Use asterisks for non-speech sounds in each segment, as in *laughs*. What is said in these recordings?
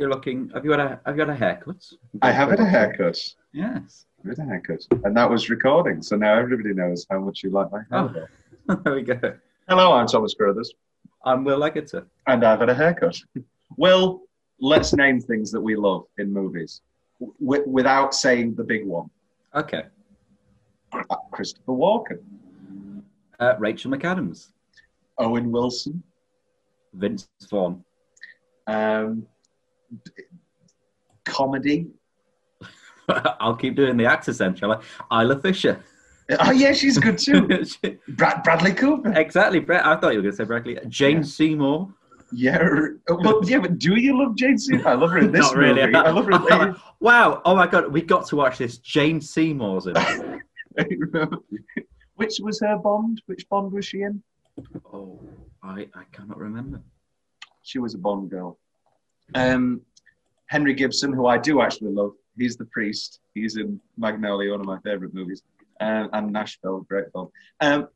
You're looking. Have you had a Have you had a haircut? I have had a haircut. Yes. I had a haircut, and that was recording. So now everybody knows how much you like my hair. Oh. *laughs* there we go. Hello, I'm Thomas Carruthers, I'm Will Leggetter. and I've had a haircut. Will, let's name things that we love in movies w- without saying the big one. Okay. Uh, Christopher Walken, Uh, Rachel McAdams, Owen Wilson, Vince Vaughn, um, comedy. *laughs* I'll keep doing the actors then, shall I? Isla Fisher. Oh yeah, she's good too. *laughs* Brad Bradley Cooper. exactly, Brett. I thought you were going to say Bradley. Jane Yeah. Seymour. Yeah, but yeah, but do you love Jane Seymour? I love her in *laughs* this Not really. movie. I love her. In, wow. Oh my God. We got to watch this. Jane Seymour's in. Which was her Bond? Which Bond was she in? Oh, I, I cannot remember. She was a Bond girl. Um, Henry Gibson, who I do actually love. He's the priest. He's in Magnolia, one of my favourite movies, and Nashville, great film. Um,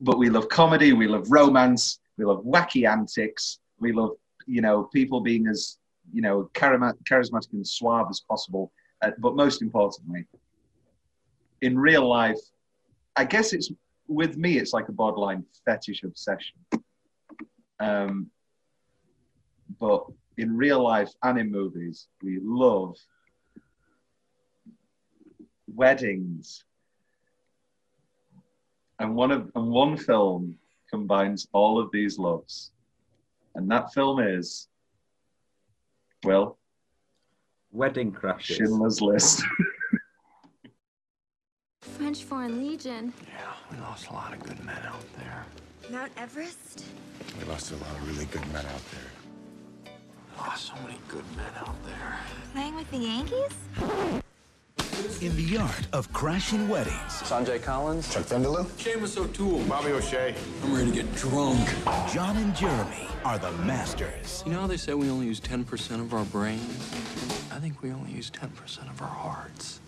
but we love comedy. We love romance. We love wacky antics. We love, you know, people being as, you know, charismatic and suave as possible. Uh, but most importantly, in real life, I guess it's with me, it's like a borderline fetish obsession. Um, but in real life and in movies, we love weddings. And one of and one film combines all of these loves. And that film is well, Wedding Crashers. Schindler's List. *laughs* French Foreign Legion. Yeah, we lost a lot of good men out there. Mount Everest? We lost a lot of really good men out there. Lost so many good men out there. Playing with the Yankees? In the art of crashing weddings, Sanjay Collins. Chuck Vendelou? Seamus O'Toole. Bobby O'Shea. I'm ready to get drunk. John and Jeremy are the masters. You know how they say we only use 10% of our brains? I think we only use 10% of our hearts.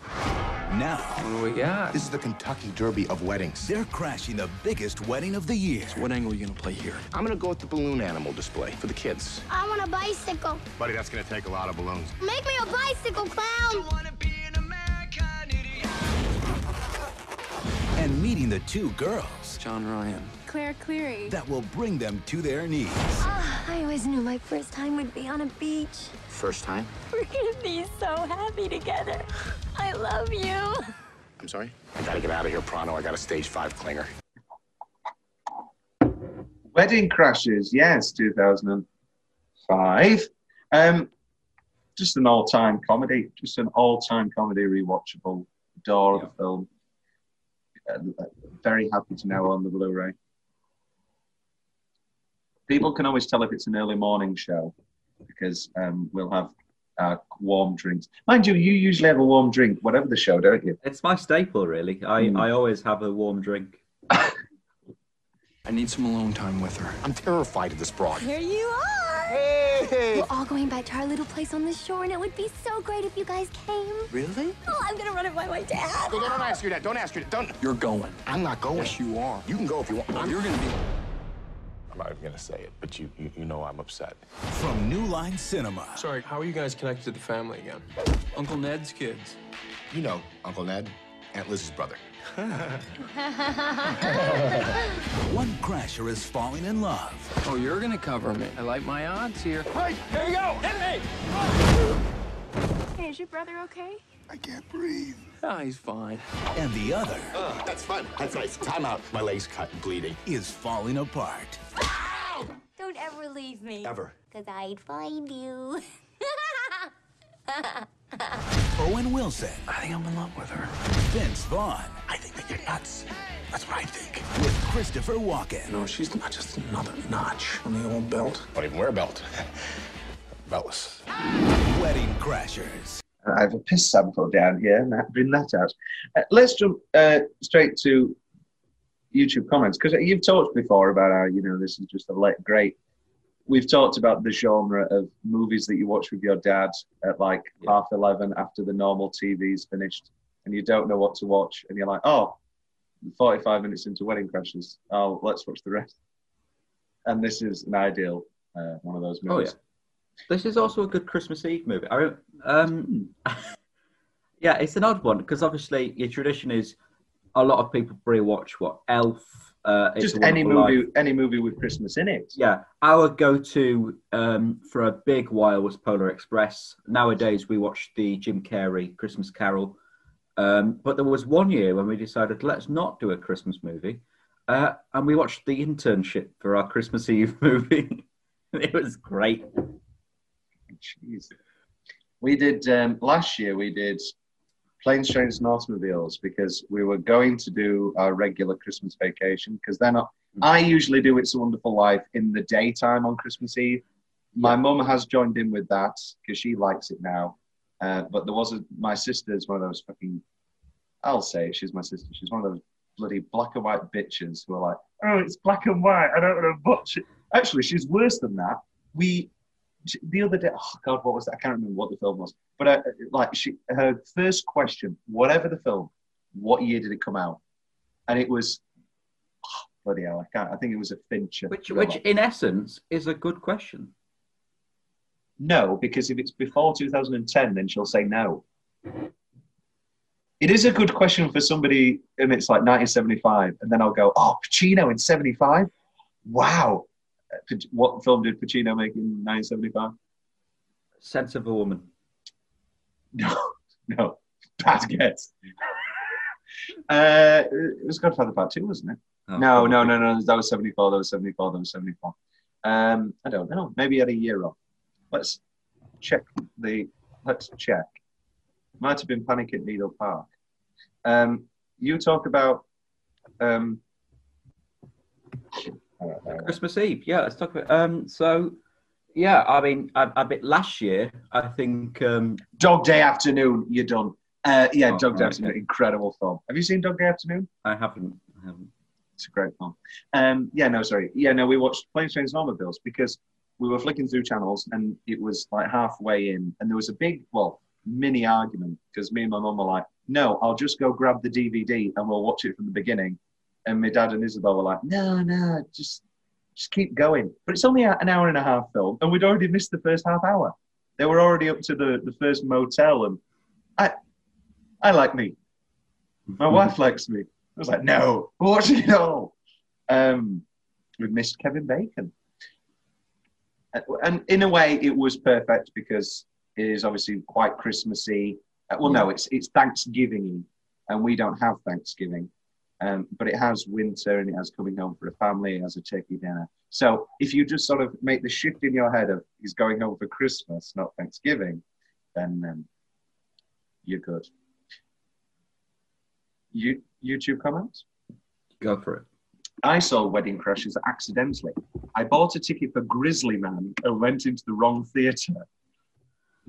Now, What do we got? This is the Kentucky Derby of weddings. they're crashing the biggest wedding of the year. What angle are you gonna play here? I'm gonna go with the balloon animal display for the kids. I want a bicycle. Buddy, that's gonna take a lot of balloons. Make me a bicycle, clown. And meeting the two girls John Ryan. Claire Cleary. that will bring them to their knees. Ah, I always knew my first time would be on a beach. First time? *laughs* We're gonna be so happy together. I love you. I'm sorry? I gotta get out of here pronto. I got a stage five clinger. Wedding Crashers, yes, 2005. Um, just an all-time comedy, just an all-time comedy, rewatchable. Adore the film. Uh, very happy to know on the Blu-ray. People can always tell if it's an early morning show because um, we'll have uh, warm drinks. Mind you, you usually have a warm drink, whatever the show, don't you? It's my staple, really. I, Mm. I always have a warm drink. *laughs* I need some alone time with her. I'm terrified of this broad. Here you are. Hey! We're all going back to our little place on the shore, and it would be so great if you guys came. Really? Oh, I'm gonna run it by my dad. Don't, don't ask your dad. Don't ask your dad. Don't. You're going. I'm not going. Yes, you are. You can go if you want. I'm, You're gonna be. I'm not even gonna say it, but you, you, you know I'm upset. From New Line Cinema, Sorry, how are you guys connected to the family again? Uncle Ned's kids. You know Uncle Ned, Aunt Liz's brother. *laughs* one crasher is falling in love. Oh, you're gonna cover me. I like my odds here. Hey, here you go. Hit me. Hey, is your brother okay? I can't breathe. Ah, he's fine. And the other that's fun. That's nice. Time out. My leg's cut and bleeding. is falling apart. Don't ever leave me. Ever. Because I'd find you. *laughs* Owen Wilson, I think I'm in love with her. Vince Vaughn, I think that you're nuts. That's what I think. with Christopher Walken. No, she's not just another notch on the old belt. Don't even wear a belt. *laughs* Beltless. Wedding Crashers. I have a piss sample down here, and that, bring that out. Uh, let's jump uh, straight to YouTube comments because you've talked before about how you know this is just a great. We've talked about the genre of movies that you watch with your dad at like half eleven after the normal TV's finished, and you don't know what to watch, and you're like, oh, 45 minutes into Wedding Crashers. Oh, let's watch the rest. And this is an ideal uh, one of those Oh, movies. This is also a good Christmas Eve movie. I, um, *laughs* yeah, it's an odd one because obviously your tradition is a lot of people pre-watch what Elf. Uh, Just any movie, Life. any movie with Christmas in it. Yeah, our go-to um, for a big while was Polar Express. Nowadays, we watch the Jim Carrey Christmas Carol. Um, but there was one year when we decided let's not do a Christmas movie, uh, and we watched The Internship for our Christmas Eve *laughs* movie. it was great. Jeez. We did um, last year. We did planes, trains, and automobiles because we were going to do our regular Christmas vacation. Because then I, I usually do It's a Wonderful Life in the daytime on Christmas Eve. My mum has joined in with that because she likes it now. Uh, but there was a, my sister's one of those fucking. I'll say it, she's my sister. She's one of those bloody black and white bitches who are like, oh, it's black and white. I don't want to watch it. Actually, she's worse than that. We the other day, oh god, what was that? I can't remember what the film was. But uh, like, she, her first question, whatever the film, what year did it come out? And it was, oh, bloody hell, I can't. I think it was a Fincher. Which, thriller. which in essence, is a good question. no, because if it's before 2010, then she'll say no. It is a good question for somebody, and it's like 1975, and then I'll go, oh, Pacino in 75? Wow. What film did Pacino make in 1975? Scent of a Woman. No, *laughs* no, bad guess. *laughs* uh, it was Godfather Part Two, wasn't it? Oh, no, no, no, no. That was seventy-four. That was seventy-four. That was seventy-four. Um, I don't know. Maybe had a year off. Let's check the. Let's check. Might have been Panic at Needle Park. Um, you talk about. Um, all right, all right. Christmas Eve. Yeah, let's talk about. Um, so, yeah, I mean, I, I bet last year, I think. Um, Dog Day Afternoon. You're done. Uh, yeah, Oh, Dog Day okay. Afternoon. Incredible film. Have you seen Dog Day Afternoon? I haven't. I haven't. It's a great film. Um, yeah, no, sorry. Yeah, no, we watched Planes, Trains, and Automobiles because we were flicking through channels and it was like halfway in, and there was a big, well, mini argument because me and my mum were like, "No, I'll just go grab the DVD and we'll watch it from the beginning." And my dad and Isabel were like, "No, no, just just keep going." But it's only an hour and a half film, and we'd already missed the first half hour. They were already up to the, the first motel, and I I like me. My wife likes me. I was like, no, we're watching it all. Um, we missed Kevin Bacon. And in a way, it was perfect because it is obviously quite Christmassy. Uh, well, no, it's it's Thanksgiving, and we don't have Thanksgiving. Um, but it has winter and it has coming home for a family, it has a turkey dinner. So if you just sort of make the shift in your head of he's going home for Christmas, not Thanksgiving, then um, you're good. You, YouTube comments? Go for it. I saw Wedding Crashers accidentally. I bought a ticket for Grizzly Man and went into the wrong theatre.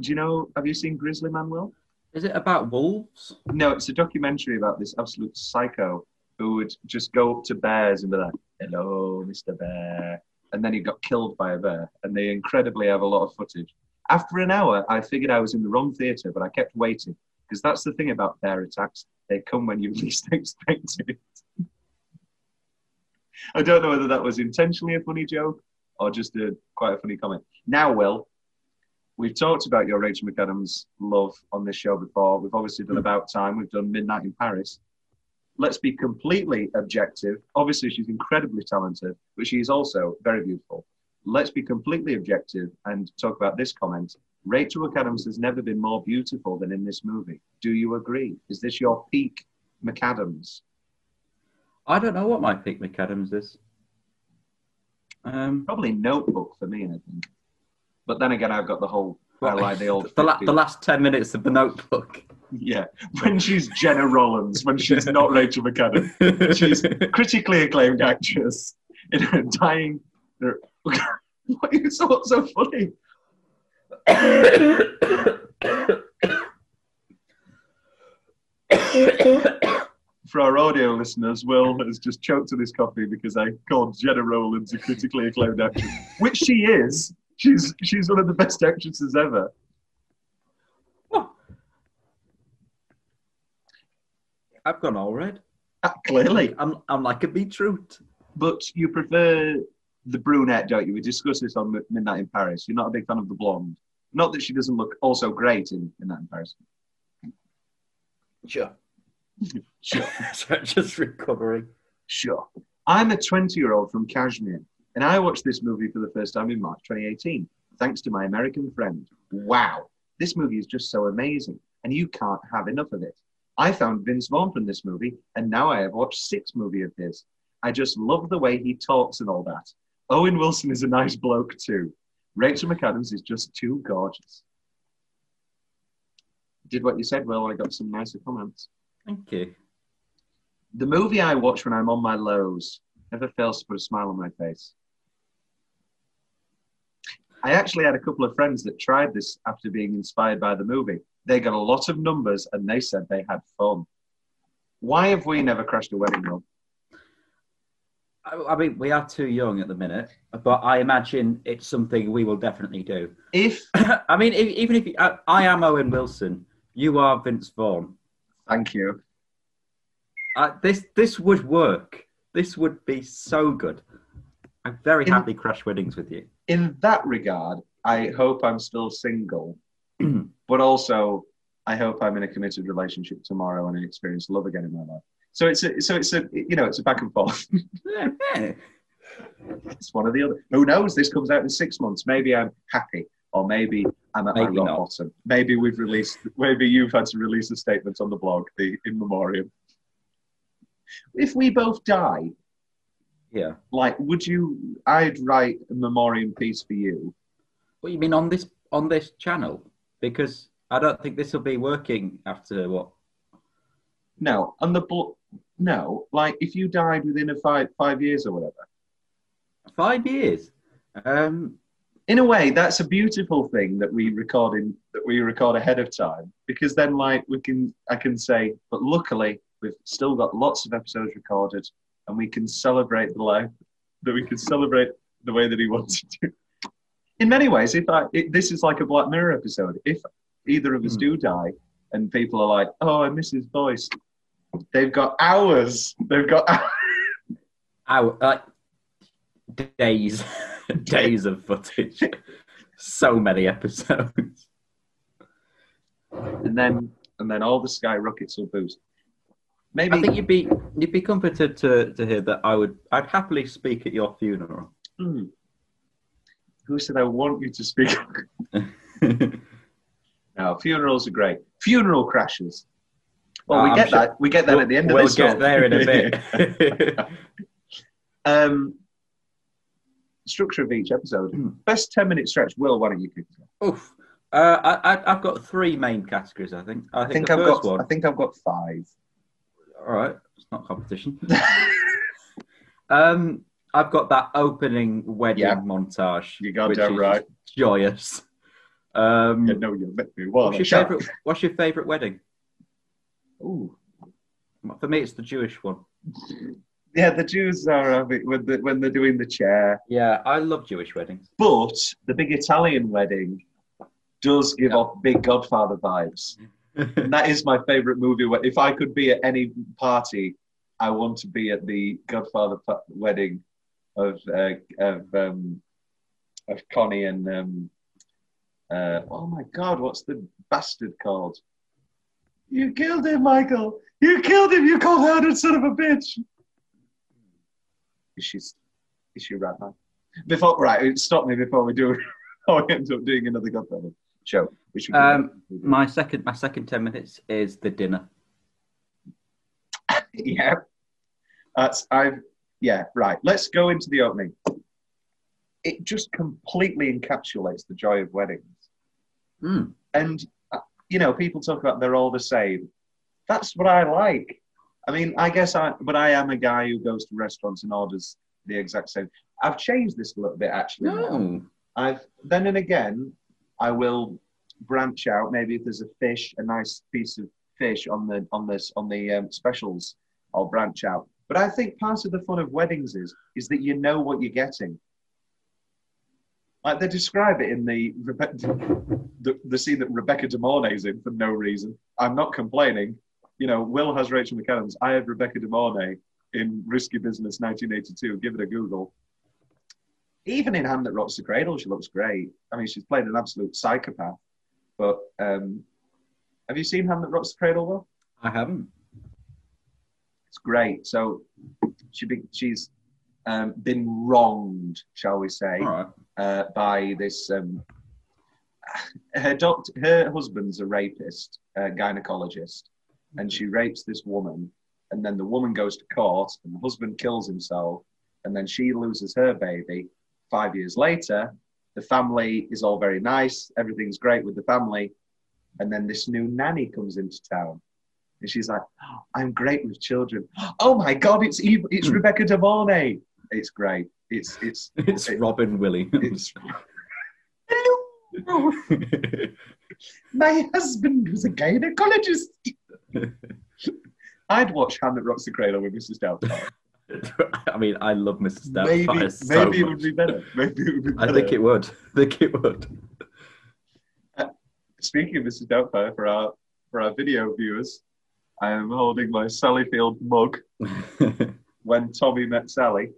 Do you know, have you seen Grizzly Man, Will? Is it about wolves? No, it's a documentary about this absolute psycho who would just go up to bears and be like, hello, Mr. Bear. And then he got killed by a bear. And they incredibly have a lot of footage. After an hour, I figured I was in the wrong theatre, but I kept waiting. Because that's the thing about bear attacks. They come when you *laughs* least expect it. I don't know whether that was intentionally a funny joke or just a quite a funny comment. Now, Will, we've talked about your Rachel McAdams love on this show before. We've obviously done About Time. We've done Midnight in Paris. Let's be completely objective. Obviously, she's incredibly talented, but she is also very beautiful. Let's be completely objective and talk about this comment. Rachel McAdams has never been more beautiful than in this movie. Do you agree? Is this your peak McAdams? I don't know what my peak McAdams is. Um, Probably Notebook for me, I think. But then again, I've got the whole I like the *laughs* old the, la- the last 10 minutes of the notebook. Yeah, when she's Gena Rowlands, when she's not Rachel McAdams, she's critically acclaimed actress in her dying. *laughs* What is so, so funny? For our audio listeners, Will has just choked on his coffee because I called Gena Rowlands a critically acclaimed actress, which she is. She's she's one of the best actresses ever. I've gone all red. Uh, clearly, I'm, I'm like a beetroot. but you prefer the brunette, don't you? We discussed this on Midnight in Paris. You're not a big fan of the blonde. Not that she doesn't look also great in Midnight in Paris. Sure. *laughs* Sure. *laughs* so just recovering. Sure. I'm a 20 year old from Kashmir, and I watched this movie for the first time in March 2018, thanks to my American friend. Wow, this movie is just so amazing, and you can't have enough of it. I found Vince Vaughn from this movie, and now I have watched six movies of his. I just love the way he talks and all that. Owen Wilson is a nice bloke too. Rachel McAdams is just too gorgeous. Did what you said, Will. I got some nicer comments. Thank you. The movie I watch when I'm on my lows never fails to put a smile on my face. I actually had a couple of friends that tried this after being inspired by the movie. They got a lot of numbers and they said they had fun. Why have we never crashed a wedding, Rob? I, I mean, we are too young at the minute, but I imagine it's something we will definitely do. If, *coughs* I mean, if, even if you, I, I am Owen Wilson, you are Vince Vaughn. thank you. Uh, this this would work. This would be so good. I'm very In- happy crash weddings with you. In that regard, I hope I'm still single, *clears throat* but also I hope I'm in a committed relationship tomorrow and I experience love again in my life. So it's a, so it's a, you know, it's a back and forth. *laughs* It's one or the other. Who knows? This comes out in six months. Maybe I'm happy, or maybe I'm at Maybe my rock bottom. Maybe we've released. Maybe you've had to release a statement on the blog, the in memoriam. If we both die, yeah. like, would you? I'd write a memoriam piece for you. What you mean on this on this channel? Because I don't think this will be working after what No, on the book. No, like if you died within a five five years or whatever. five years. Um, in a way that's a beautiful thing that we record in that we record ahead of time because then like we can i can say but luckily we've still got lots of episodes recorded and we can celebrate the life that we can celebrate the way that he wanted to in many ways if i it, this is like a black mirror episode if either of us Hmm. do die and people are like oh i miss his voice they've got hours they've got *laughs* hour, like days, *laughs* days of footage. so many episodes. and then and then all the skyrockets will boost maybe I think you'd be you'd be comforted to to hear that I would I'd happily speak at your funeral. Hmm. Who said I want you to speak? *laughs* no, funerals are great. Funeral crashes. Well, we I'm get sure- that. We get that at the end of we'll this. get one. there in a bit. *laughs* um, structure of each episode. Hmm. Best ten minute stretch. Will, why don't you kick us off? Oof. Uh, I, I, I've got three main categories. I think. I I think, think the I've first got. one. I think I've got five. All right, it's not competition. *laughs* um, I've got that opening wedding Yeah. montage. You got which that is right. Joyous. Um, You know you met me. Well, what's your favorite? What's your favorite wedding? Ooh. For me, it's the Jewish one. Yeah, the Jews are uh, when, the, when they're doing the chair. Yeah, I love Jewish weddings. But the big Italian wedding does give Yeah. off big Godfather vibes. And that is my favorite movie. If I could be at any party, I want to be at the Godfather wedding of uh, of um, of Connie and um, uh, oh my God, what's the bastard called? You killed him, Michael. You killed him. You cold-hearted son of a bitch. Is she is she right now? Before right, stop me before we do. *laughs* We end up doing another Godfather show. We. Um, my second, my second ten minutes is the dinner. *laughs* yeah. That's I've yeah, right. Let's go into the opening. It just completely encapsulates the joy of weddings. Mm. And uh, you know, people talk about they're all the same. That's what I like. I mean, I guess I but I am a guy who goes to restaurants and orders the exact same. I've changed this a little bit actually. No. I've then and again, I will branch out. Maybe if there's a fish, a nice piece of fish on the on this on the um, specials, I'll branch out. But I think part of the fun of weddings is is that you know what you're getting. Like they describe it in the the, the scene that Rebecca De Mornay's in for no reason. I'm not complaining. You know, Will has Rachel McAdams. I have Rebecca De Mornay in Risky Business 1982. Give it a Google. even in Hand That Rocks the Cradle, she looks great. I mean, she's played an absolute psychopath. But um, have you seen Hand That Rocks the Cradle, Will? I haven't. It's great. So she be, she's um, been wronged, shall we say, right. uh, by this. Um, *sighs* her doctor, her husband's a rapist, a gynecologist, and she rapes this woman. And then the woman goes to court, and the husband kills himself, and then she loses her baby. Five years later, the family is all very nice, everything's great with the family, and then this new nanny comes into town, and she's like, "Oh, "I'm great with children. Oh my God, it's Eve, it's hmm. Rebecca De Mornay. It's great. It's it's *laughs* It's it- Robin Williams. *laughs* my husband was a gynecologist. I'd watch Hand That Rocks the Cradle with Mrs. Doubtfire. *laughs* I mean, I love Mrs. maybe Doubtfire so maybe it would be better. Maybe it would be better. I think it would. I think it would. Uh, speaking of Mrs. Doubtfire, for our for our video viewers, I am holding my Sally Field mug *laughs* when Tommy met Sally.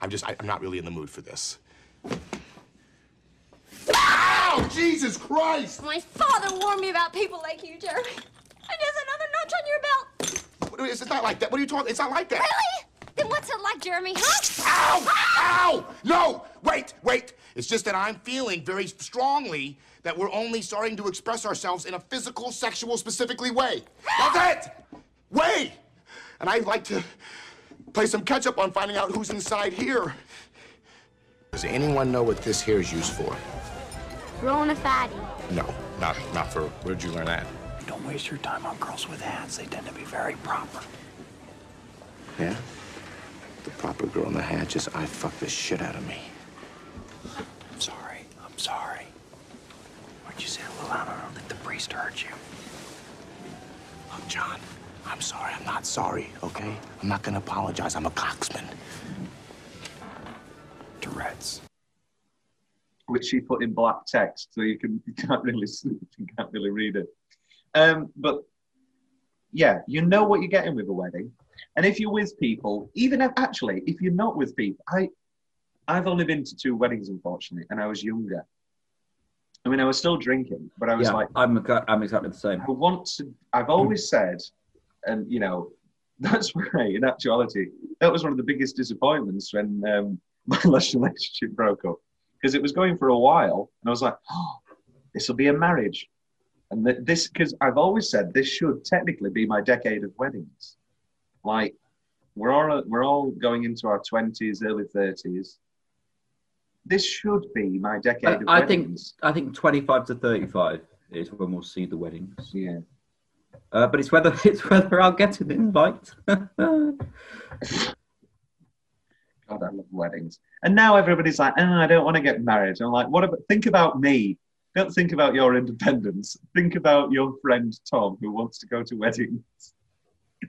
I'm just, I, I'm not really in the mood for this. Ow! Jesus Christ! My father warned me about people like you, Jeremy. And there's another notch on your belt. What- It's not like that. What are you talking? It's not like that. Really? Then what's it like, Jeremy, huh? Ow! Ow! No! Wait, wait. It's just that I'm feeling very strongly that we're only starting to express ourselves in a physical, sexual, specifically way. That's it! Way! And I'd like to play some catch up on finding out who's inside here. Does anyone know what this here is used for? Rolling a fatty. No, not not for. Where'd you learn that? Don't waste your time on girls with hats. They tend to be very proper. Yeah? The proper girl in the hat just I fucked the shit out of me. I'm sorry. I'm sorry. Why'd you say it a little louder? I don't the you. Look, John, I'm sorry. I'm not sorry, okay? I'm not gonna apologize. I'm a coxman. Tourette's. which she put in black text, so you can *laughs* you can't really you can't really read it. Um, but yeah, you know what you're getting with a wedding, and if you're with people, even if, actually if you're not with people, I I've only been to two weddings unfortunately, and I was younger. I mean, I was still drinking, but I was yeah, like, I'm, I'm exactly the same. I want to. I've always said, and you know, *laughs* that's why in actuality, that was one of the biggest disappointments when um, *laughs* my last relationship broke up because it was going for a while, and I was like, oh, this will be a marriage, and th- this because I've always said this should technically be my decade of weddings. Like we're all we're all going into our twenties, early thirties. This should be my decade of I, I think weddings. I think 25 to 35 is when we'll see the weddings. Yeah. Uh, but it's whether *laughs* it's whether I'll get an invite. *laughs* God, I love weddings. And now everybody's like, oh, I don't want to get married. I'm like, what about, think about me. Don't think about your independence. Think about your friend Tom who wants to go to weddings. *laughs*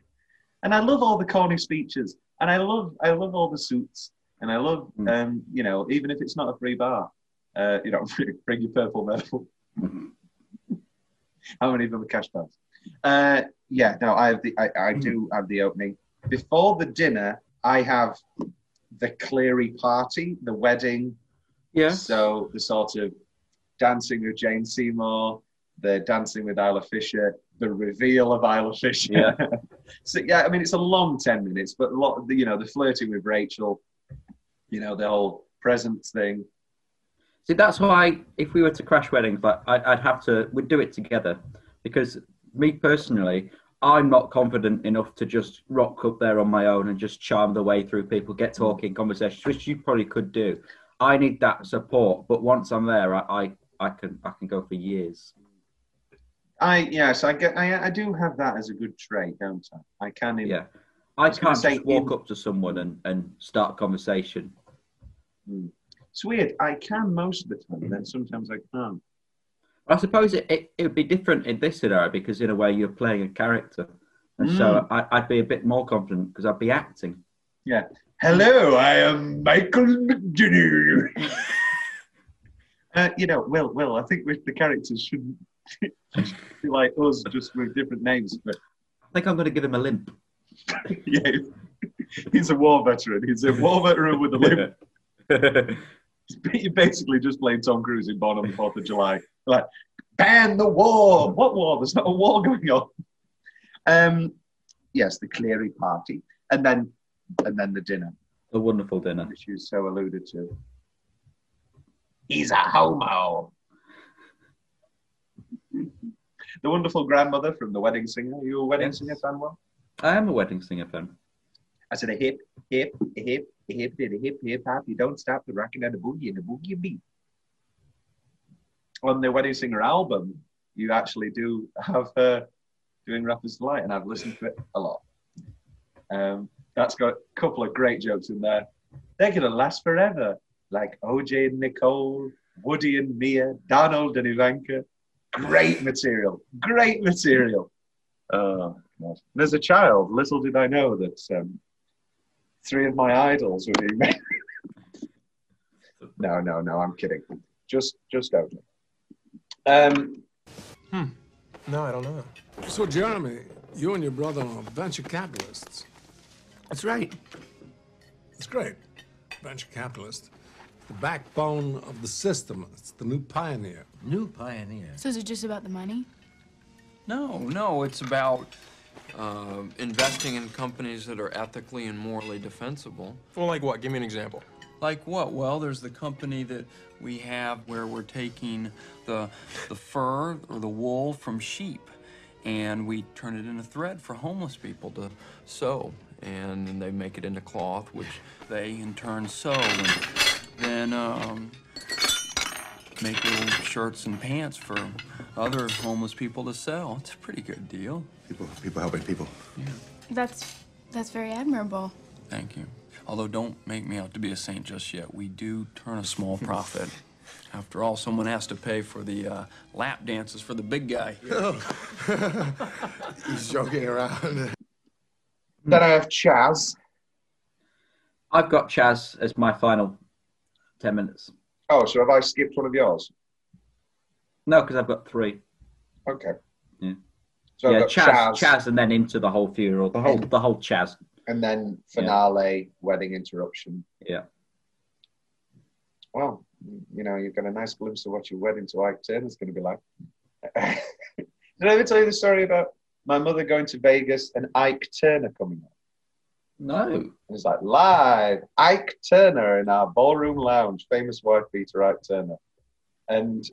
and I love all the corny speeches. And I love, I love all the suits. And I love, Mm. um, you know, even if it's not a free bar, uh, you know, *laughs* bring your purple medal. *laughs* How many of them are cash bars? Uh, yeah, no, I have the, I, I do have the opening. Before the dinner, I have the Cleary party, the wedding. yeah. So the sort of dancing with Jane Seymour, the dancing with Isla Fisher, the reveal of Isla Fisher. Yeah. *laughs* so yeah, I mean it's a long ten minutes, but a lot of the, you know the flirting with Rachel, you know the whole presents thing. See, that's why if we were to crash weddings, like I, I'd have to, we'd do it together, because me personally, I'm not confident enough to just rock up there on my own and just charm the way through people, get talking conversations, which you probably could do. I need that support, but once I'm there, I, I, I can, I can go for years. I yes, I get I, I do have that as a good trait, don't I? I can. In, Yeah, I gonna can't just walk in- up to someone and, and start a conversation. It's weird. I can most of the time, then sometimes I can't. I suppose it, it, it would be different in this scenario because in a way you're playing a character, and so I, I'd be a bit more confident because I'd be acting. Yeah. Hello, I am Michael McGinny. *laughs* uh, you know, Will, Will, I think with the characters shouldn't *laughs* be like us, just with different names. But I think I'm going to give him a limp. *laughs* yeah, he's a war veteran. He's a war veteran with a limp. You're basically just playing Tom Cruise in Born on the Fourth of July. Like, ban the war. What war? There's not a war going on. Um, yes, the Cleary party, and then and then the dinner, a wonderful dinner. which you so alluded to. He's a homo. the wonderful grandmother from The Wedding Singer. Are you a Wedding Yes. Singer fan, Will? I am a wedding singer fan. I said a hip, hip, a hip, hip, a hip, hip hop. You don't stop the rocking and the boogie and the boogie beat. On the Wedding Singer album, you actually do have her doing Rapper's Delight, and I've listened to it a lot. Um, that's got a couple of great jokes in there. They're going to last forever, like OJ and Nicole, Woody and Mia, Donald and Ivanka. Great material, great material. Oh, as a child, little did I know that um, three of my idols were being married. no, no, no, I'm kidding. Just, just OJ. Um, No, I don't know. So, Jeremy, you and your brother are venture capitalists. That's right. It's great. Venture capitalist. The backbone of the system. It's the new pioneer. New pioneer. So is it just about the money? No, no, it's about uh, investing in companies that are ethically and morally defensible. Well, like what? Give me an example. Like what? Well, there's the company that we have where we're taking the the fur or the wool from sheep, and we turn it into thread for homeless people to sew, and then they make it into cloth, which they in turn sew, and then um, make little shirts and pants for other homeless people to sell. It's a pretty good deal. People, people helping people. Yeah. That's that's very admirable. Thank you. Although don't make me out to be a saint just yet. We do turn a small *laughs* profit. After all, someone has to pay for the uh, lap dances for the big guy. *laughs* He's joking around. then I have Chaz. I've got Chaz as my final 10 minutes. Oh, so have I skipped one of yours? No, because I've got three. Okay. Yeah. So yeah, Chaz, Chaz, Chaz, and then into the whole funeral, the whole, the whole Chaz. and then finale, wedding interruption. Yeah. Well, you know, you've got a nice glimpse of what your wedding to Ike Turner's going to be like. *laughs* Did I ever tell you the story about my mother going to Vegas and Ike Turner coming up? No. And it's like live Ike Turner in our ballroom lounge, famous wife beater Ike Turner, and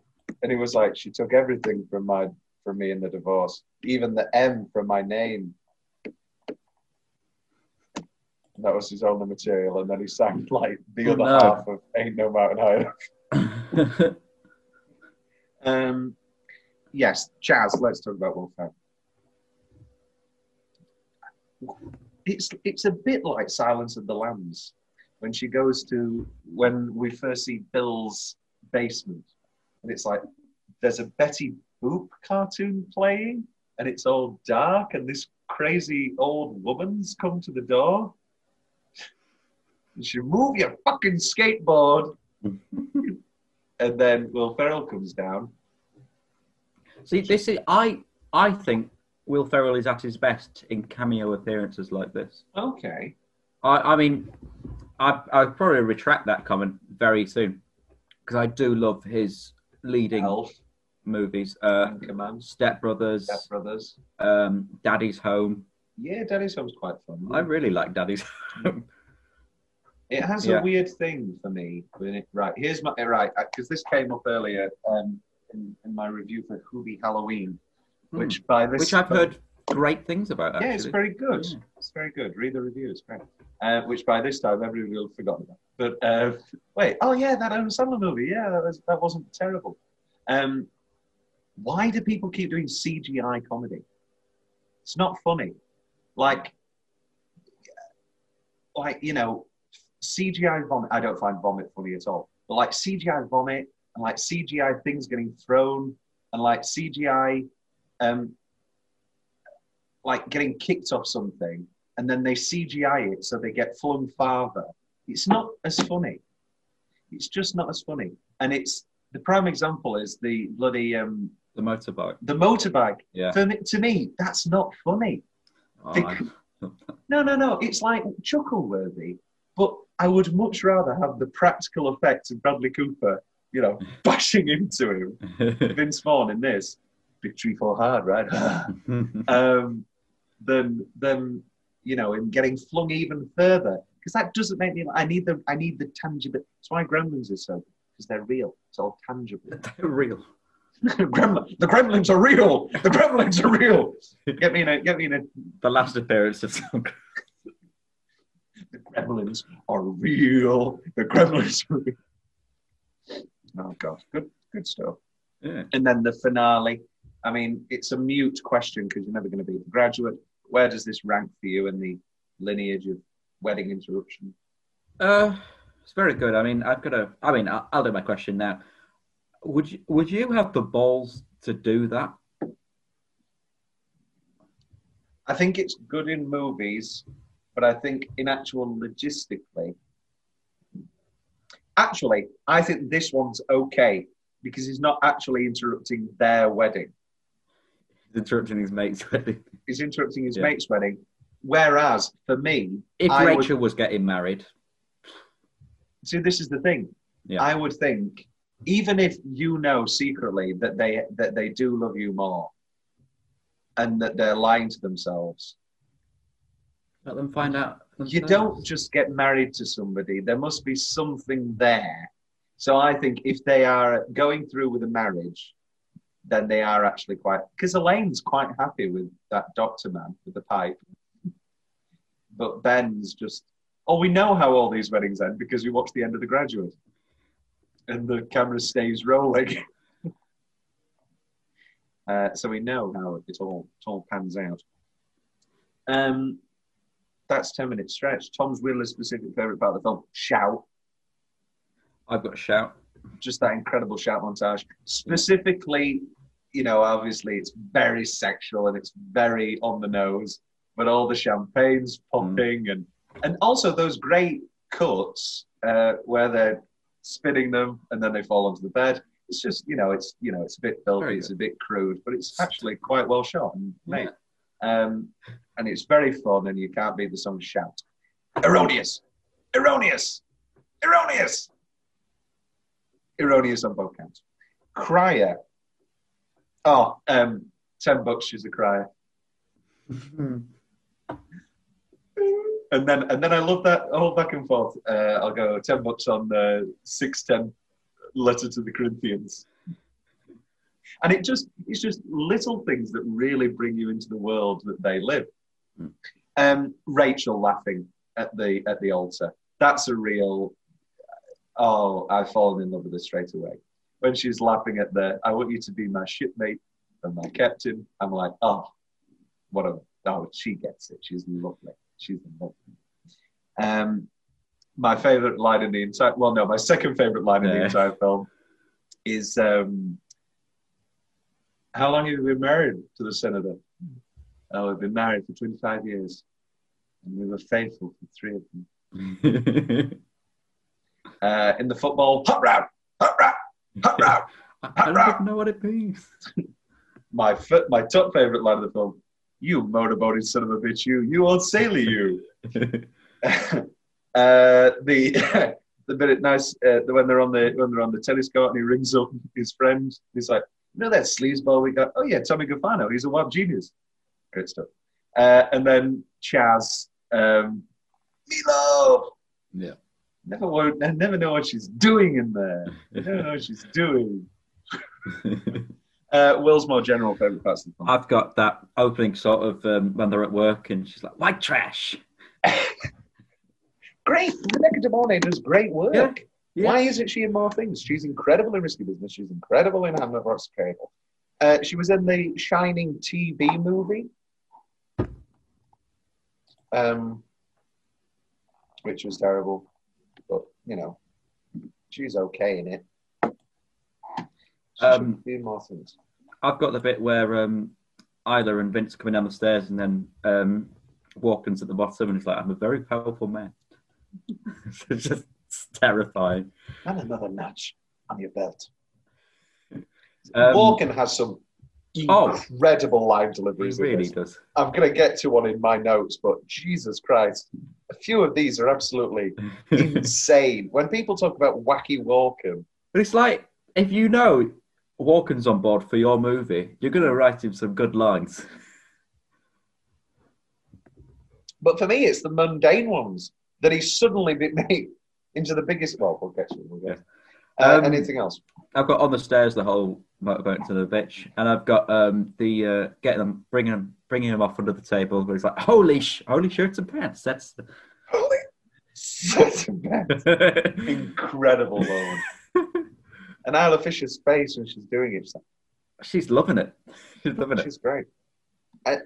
and it was like she took everything from my from me in the divorce, even the M from my name. That was his only material, and then he sang *laughs* like the Oh, other no. half of "Ain't No Mountain High Enough." *laughs* Um, yes, Chaz. Let's talk about Ferrell. It's it's a bit like Silence of the Lambs when she goes to when we first see Bill's basement, and it's like there's a Betty Boop cartoon playing, and it's all dark, and this crazy old woman's come to the door. And she move your fucking skateboard, *laughs* and then Will Ferrell comes down. See, this is I. I think Will Ferrell is at his best in cameo appearances like this. Okay. I, I mean, I I probably retract that comment very soon because I do love his leading Elf, movies. Uh, Step Brothers, Step Brothers. um, Daddy's Home. Yeah, Daddy's Home's quite fun. I really like Daddy's Home. *laughs* It has Yeah. a weird thing for me. It, right, here's my right because this came up earlier um, in, in my review for Hubie Halloween, which by this Hmm. Which I've heard great things about. Actually. Yeah, it's very good. Yeah. It's very good. Read the review. It's great. Uh, which by this time everybody will have forgotten about. But uh, wait, oh yeah, that Adam Sandler movie. Yeah, that was that wasn't terrible. Um, why do people keep doing CGI comedy? It's not funny. Like, like you know, CGI vomit. I don't find vomit funny at all. But like CGI vomit and like CGI things getting thrown and like CGI, um, like getting kicked off something and then they CGI it so they get flung farther. It's not as funny. It's just not as funny. And it's the prime example is the bloody um, The motorbike. the motorbike. Yeah. For me, to me, that's not funny. Oh, I- *laughs* No, no, no. It's like chuckle worthy. But I would much rather have the practical effects of Bradley Cooper, you know, *laughs* bashing into him, *laughs* Vince Vaughn in this victory for hard, right? *laughs* *laughs* um, than than you know him getting flung even further because that doesn't make me. I need the I need the tangible. That's why Gremlins is so because they're real. It's all tangible. *laughs* They're real. Gremlin, the Gremlins are real. The Gremlins are real. Get me in a get me in a. The last appearance of Cruise. The Gremlins are real. The Gremlins are real. Oh god, good good stuff. Yeah. And then the finale. I mean, it's a mute question because you're never going to be a graduate. Where does this rank for you in the lineage of wedding interruption? Uh, it's very good. I mean, I've got a. I mean, I'll, I'll do my question now. Would you Would you have the balls to do that? I think it's good in movies, but I think in actual logistically, actually, I think this one's okay because he's not actually interrupting their wedding. He's interrupting his mate's *laughs* wedding. He's interrupting his Yeah. mate's wedding. Whereas for me, If I would- Rachel was getting married, See, this is the thing. Yeah. I would think, even if you know secretly that they that they do love you more, and that they're lying to themselves, let them find out. you don't just get married to somebody. There must be something there. So I think if they are going through with a marriage, then they are actually quite. Because Elaine's quite happy with that doctor man with the pipe, but Ben's just. Oh, we know how all these weddings end because we watched the end of The Graduate, and the camera stays rolling. *laughs* uh, so we know how it all it all pans out. Um, that's ten minutes stretch. Tom's Wheeler's specific favorite part of the film: shout. I've got a shout. Just that incredible shout montage. Specifically, you know, obviously it's very sexual and it's very on the nose, but all the champagne's popping and and also those great cuts uh, where they're spinning them and then they fall onto the bed. It's just you know, it's you know, it's a bit filthy, it's a bit crude, but it's actually quite well shot and made. Yeah. Um, and it's very fun, and you can't beat the song "Shout." Erroneous, erroneous, erroneous, erroneous on both counts. Crier. Oh, um, ten bucks. She's a crier. *laughs* And then, and then I love that whole back and forth. Uh, I'll go ten bucks on uh, six ten letter to the Corinthians. And it just it's just little things that really bring you into the world that they live. Um, Rachel laughing at the at the altar. That's a real. Oh, I've fallen in love with her straight away. When she's laughing at the, I want you to be my shipmate and my captain. I'm like, oh, what a oh, she gets it. She's lovely. She's lovely. Um, my favorite line in the entire well, no, my second favorite line in the entire film is um, how long have you been married to the senator? Oh, we've been married for 25 years, and we were faithful for three of them. *laughs* Uh, in the football, hot round, hot round, hot round. I don't even know what it means. *laughs* My f- my top favorite line of the film: "You motorboating son of a bitch, you, you old sailor, you." *laughs* uh, the *laughs* the bit of nice uh, when they're on the when they're on the tennis court and he rings up his friend. He's like, "You know that sleazeball we got? Oh yeah, Tommy Gaffano. He's a wild genius. Great stuff." Uh, and then Chaz, um, Milo. Yeah. Never, wo- I never know what she's doing in there. I never know what she's doing. *laughs* Uh, Will's more general favorite parts of the film. I've got that opening sort of um, when they're at work and she's like, white trash. *laughs* Great. Rebecca De Mornay does great work. Yeah, yeah. Why isn't she in more things? She's incredible in Risky Business. She's incredible in Hamlet vs. Cable. Uh, she was in the Shining TV movie, um, which was terrible. You know, she's okay in it. She Um, do more things. I've got the bit where um, Isla and Vince coming down the stairs and then um, Walken's at the bottom and he's like, I'm a very powerful man. *laughs* it's just terrifying. And another notch on your belt. Um, Walken has some Oh. incredible line He deliveries. in really does. I'm going to get to one in my notes, but Jesus Christ, a few of these are absolutely *laughs* insane. When people talk about wacky Walken, But it's like if you know Walken's on board for your movie, you're going to write him some good lines. but for me, it's the mundane ones that he suddenly *laughs* made into the biggest. Well, we'll get to it. We'll get to it. Uh, Um, anything else? I've got on the stairs the whole motorboat to the bitch, and I've got um, the uh, getting them, bringing him, bringing him off under the table. Where he's like, "Holy, sh- holy shirts and pants." That's the... Such a bad, incredible moment. *laughs* and Isla Fisher's face when she's doing it, she's, like, she's loving it. She's loving it. she's great. I,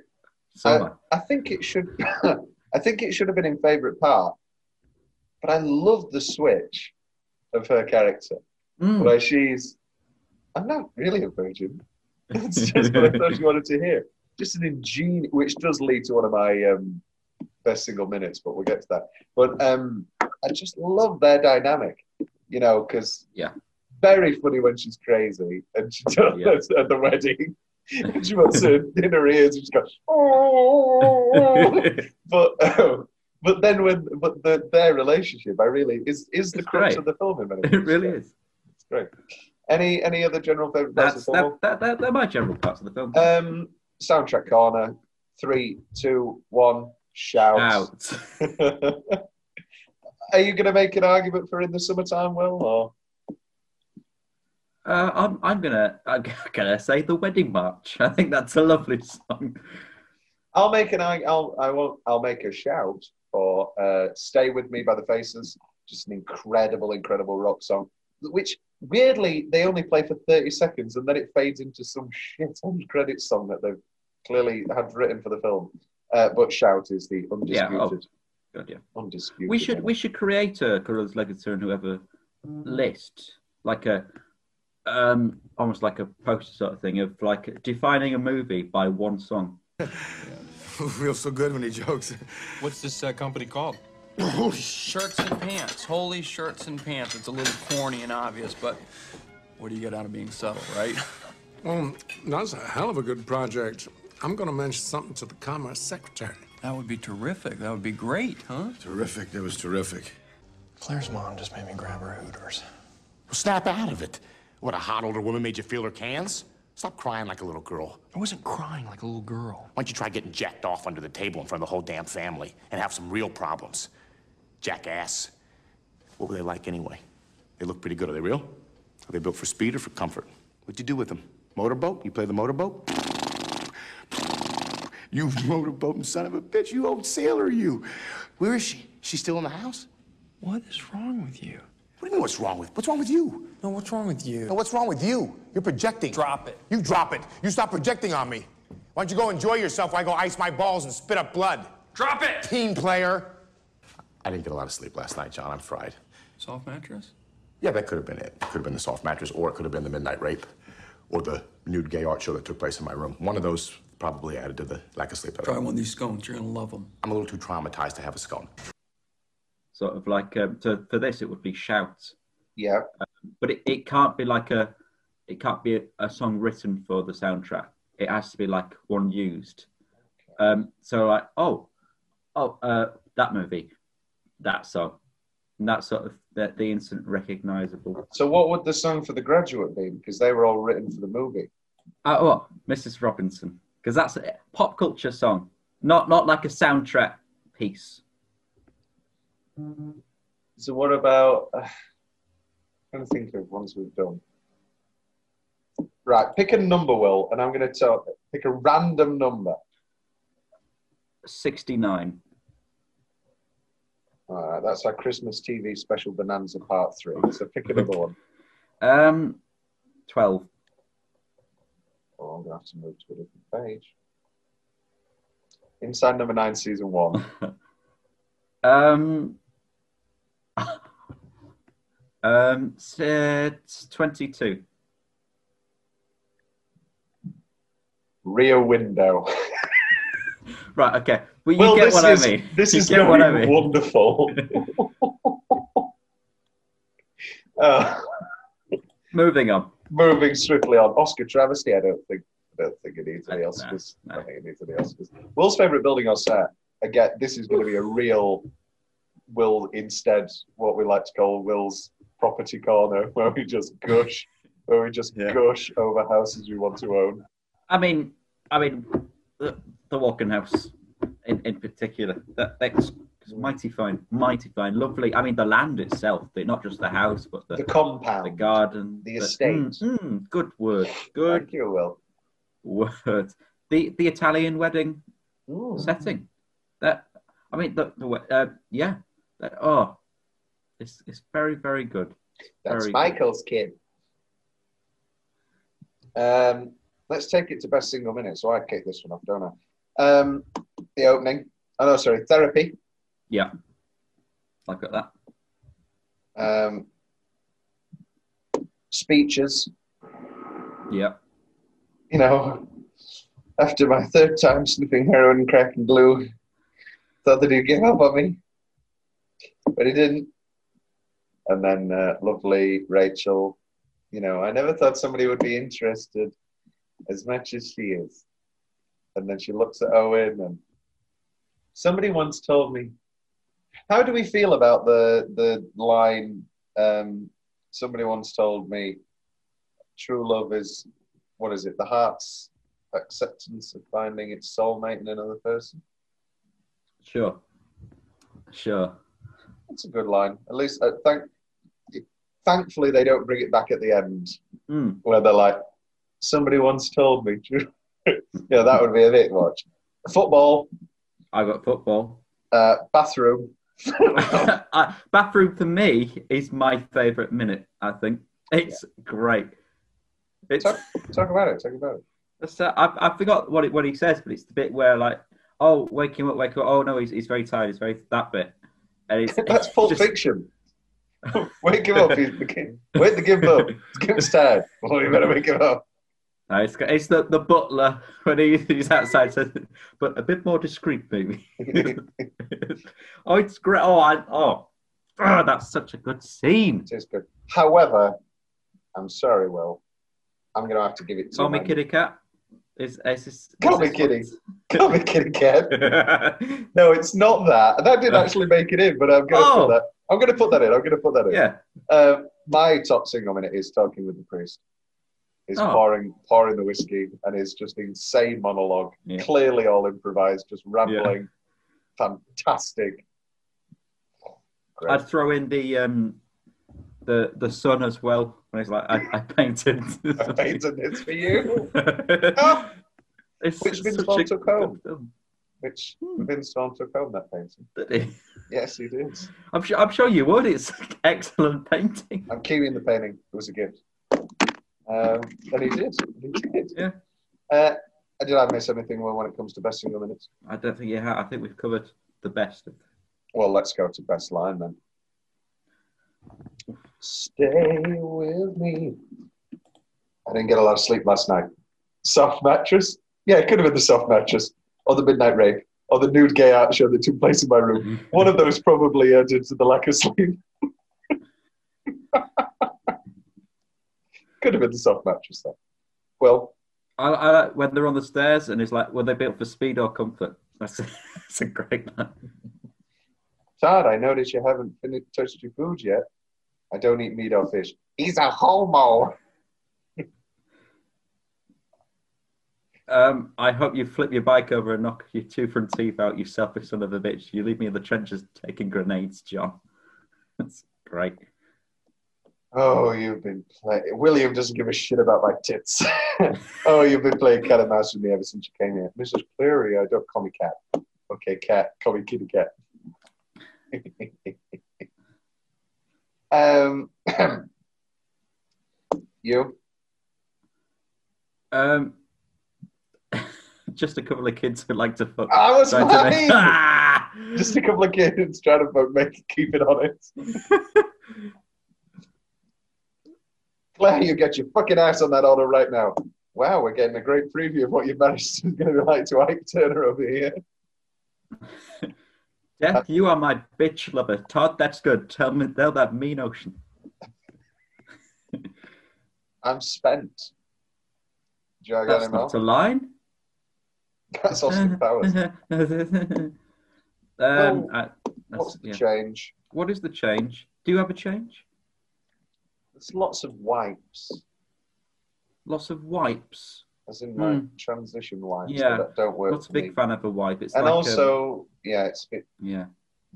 I. I think it should. *laughs* I think it should have been in favourite part, but I love the switch of her character, Mm. where she's. I'm not really a virgin. *laughs* It's just what I thought you wanted to hear. Just an ingenious, which does lead to one of my um, best single minutes, but we'll get to that. But um, I just love their dynamic, you know, because Yeah. very funny when she's crazy and she does Yeah. at the wedding. *laughs* She wants her in her ears and she goes, oh. *laughs* but um, but then when but the, their relationship, I really is is the It's crux great. of the film in many ways. It really is. It's great. Any any other general favourite parts That's of the film? that, that, that, they're my general parts of the film. Um, soundtrack corner. Three, two, one. Shout. Out. *laughs* Are you going to make an argument for "In the Summertime"? Will or Uh, I'm I'm gonna I'm gonna *laughs* say the wedding march. I think that's a lovely song. I'll make an arg- I'll I won't I'll make a shout for uh, "Stay with Me" by the Faces. Just an incredible, incredible rock song, which weirdly they only play for thirty seconds and then it fades into some shit end credit song that they've clearly had written for the film. Uh, but "Shout" is the Yeah, undisputed. oh, good, yeah. Undisputed. We should we should create a Carruthers Leggetter and whoever list like a um almost like a poster sort of thing of like defining a movie by one song. *laughs* *laughs* Feels so good when he jokes. What's this uh, company called? Holy *coughs* Shirts and Pants. Holy Shirts and Pants. It's a little corny and obvious, but what do you get out of being subtle, right? *laughs* Well, that's a hell of a good project. I'm going to mention something to the Commerce Secretary. That would be terrific. That would be great, huh? Terrific. That was terrific. Claire's mom just made me grab her Hooters. Well, snap out of it. What, a hot older woman made you feel her cans? Stop crying like a little girl. I wasn't crying like a little girl. Why don't you try getting jacked off under the table in front of the whole damn family and have some real problems? Jackass. What were they like anyway? They look pretty good. Are they real? Are they built for speed or for comfort? What'd you do with them? Motorboat? You play the motorboat? *laughs* You motorboating son of a bitch. You old sailor, you. Where is she? She still in the house? What is wrong with you? What do you mean what's wrong with? What's wrong with you? No, what's wrong with you? No, what's wrong with you? You're projecting. Drop it. You drop it. You stop projecting on me. Why don't you go enjoy yourself while I go ice my balls and spit up blood? Drop it! Team player. I didn't get a lot of sleep last night, John. I'm fried. Soft mattress? Yeah, that could have been it. It could have been the soft mattress, or it could have been the midnight rape, or the nude gay art show that took place in my room. One of those probably added to the lack of sleep. that I- Try one of these scones. You're gonna love them. I'm a little too traumatized to have a scone. Sort of like um, to, for this it would be shout. Yeah. But it, it can't be like a it can't be a, a song written for the soundtrack. It has to be like one used. Um, so like oh oh uh, that movie, that song, and that sort of the, the instant recognizable. So what would the song for The Graduate be? Because they were all written for the movie. Uh, oh, Mrs. Robinson, because that's a pop culture song, not not like a soundtrack piece. So what about? Uh, I'm trying to think of ones we've done. Right, pick a number, Will, and I'm going to tell. Pick a random number. Sixty nine. All right, that's our Christmas TV special Bonanza Part Three. So pick another *laughs* one. Um, twelve. Oh, I'm going to have to move to a different page. Inside Number Nine, Season One. *laughs* Um, um, it's twenty two. Rear Window. Right. Okay. Well, you Well, get this what is I mean. this You is get going what to I be mean. wonderful. *laughs* uh, Moving on. moving swiftly on. Oscar travesty, I don't think. I don't think it needs any No, Oscars. I no. don't think it needs any Oscars. Will's favourite building or set? Again, this is going to be a real Will instead what we like to call Will's property corner, *laughs* where we just gush, where we just Yeah. gush over houses we want to own. I mean, I mean, the, the Walken House in, in particular, that, that's mighty fine, mighty fine, lovely. I mean, the land itself, the, not just the house, but the, The compound, the garden, the estate. Mm, mm, good word, good Thank you, Will. word. The the Italian wedding Ooh. setting. That I mean, the, the uh, yeah. That, oh, it's it's very very good. That's Very good. Michael's kid. Um, let's take it to best single minute. So I kick this one off, don't I? Um, the opening. Oh no, sorry, therapy. Yeah, I got that. Um, speeches. Yeah, You know, after my third time sniffing heroin, crack, and glue, thought that he'd give up on me, but he didn't. And then uh, lovely Rachel. You know, I never thought somebody would be interested as much as she is. And then she looks at Owen, and somebody once told me, "How do we feel about the the line?" Um, somebody once told me, "True love is what is it? The heart's acceptance of finding its soulmate in another person." sure, sure. That's a good line. At least, uh, thank. Thankfully, they don't bring it back at the end Mm. where they're like, "Somebody once told me." *laughs* yeah, that would be a bit much. Football, I got football. uh, bathroom. *laughs* uh, bathroom for me is my favourite minute. I think it's great. It's Talk, talk about it. Talk about it. uh, I, I forgot what it, what he says, but it's the bit where like, oh, wake him up, wake him up. Oh no, he's, he's very tired. He's very that bit. And it's, *laughs* That's it's Pulp just- Fiction. *laughs* wake him up. He's the king. Wait to give up. Give him tired. Well, you better wake him up. No, it's, it's the, the butler when he, he's outside says, but a bit more discreet, maybe. *laughs* oh, it's great. Oh, I, oh, oh, that's such a good scene. It is good. However, I'm sorry, Will. I'm going to have to give it to Call me my- Kitty Cat. Is, is is me this Kitty. Call me Kitty Cat. *laughs* No, it's not that. That didn't uh. actually make it in, but I'm going to Oh. put that. I'm going to put that in. I'm going to put that in. yeah. Um, my top single minute is talking with the priest. He's Oh. pouring pouring the whiskey and is just insane monologue, Yeah. clearly all improvised, just rambling, fantastic. Great. I'd throw in the um, the the sun as well. When he's like, I, I painted. *laughs* I painted this for you, *laughs* it's, Which it's Vince such a took home. Which Hmm. Vince home that painting. Did he? Yes, he did. I'm sure. I'm sure you would. It's an excellent painting. I'm keeping the painting. It was a gift. Um, and he did. He did. Yeah. Uh, did I miss anything when when it comes to best single minutes? I don't think you have. I think we've covered the best. of Well, let's go to best line then. Stay with me. I didn't get a lot of sleep last night. Soft mattress? Yeah, it could have been the soft mattress, or the midnight rape, or the nude gay art show that took place in my room. Mm-hmm. One of those probably added to the lack of sleep. *laughs* could have been the soft mattress though. Well, I, I like when they're on the stairs and it's like, were they built for speed or comfort? That's a, *laughs* that's a great line. Todd, I notice you haven't finished touched your food yet. I don't eat meat or fish. He's a homo. Um, I hope you flip your bike over and knock your two front teeth out, you selfish son of a bitch. You leave me in the trenches taking grenades, John. *laughs* That's great. Oh, you've been playing. William doesn't give a shit about my tits. *laughs* oh, you've been playing cat and mouse with me ever since you came here. Mrs. Cleary, I don't call me cat. Okay, cat. Call me kitty cat. *laughs* um, *clears throat* you? Um, *laughs* just a couple of kids who like to fuck. I was Trying to make-! Just a couple of kids trying to fuck, make keep it honest. *laughs* Claire, you get your fucking ass on that order right now. Wow, we're getting a great preview of what your marriage is going to be like to Ike Turner over here. *laughs* Death, you are my bitch lover. Todd, that's good. Tell me, tell that mean ocean. I'm spent. you want That's not a line. *laughs* That's Austin *laughs* Powers. *laughs* um, I- What's the yeah. change? What is the change? Do you have a change? There's lots of wipes, Lots of wipes. as in like Hmm. transition wipes Yeah, that don't work. Not a big me. fan of a wipe. It's and like, um, also, yeah, it's a bit yeah.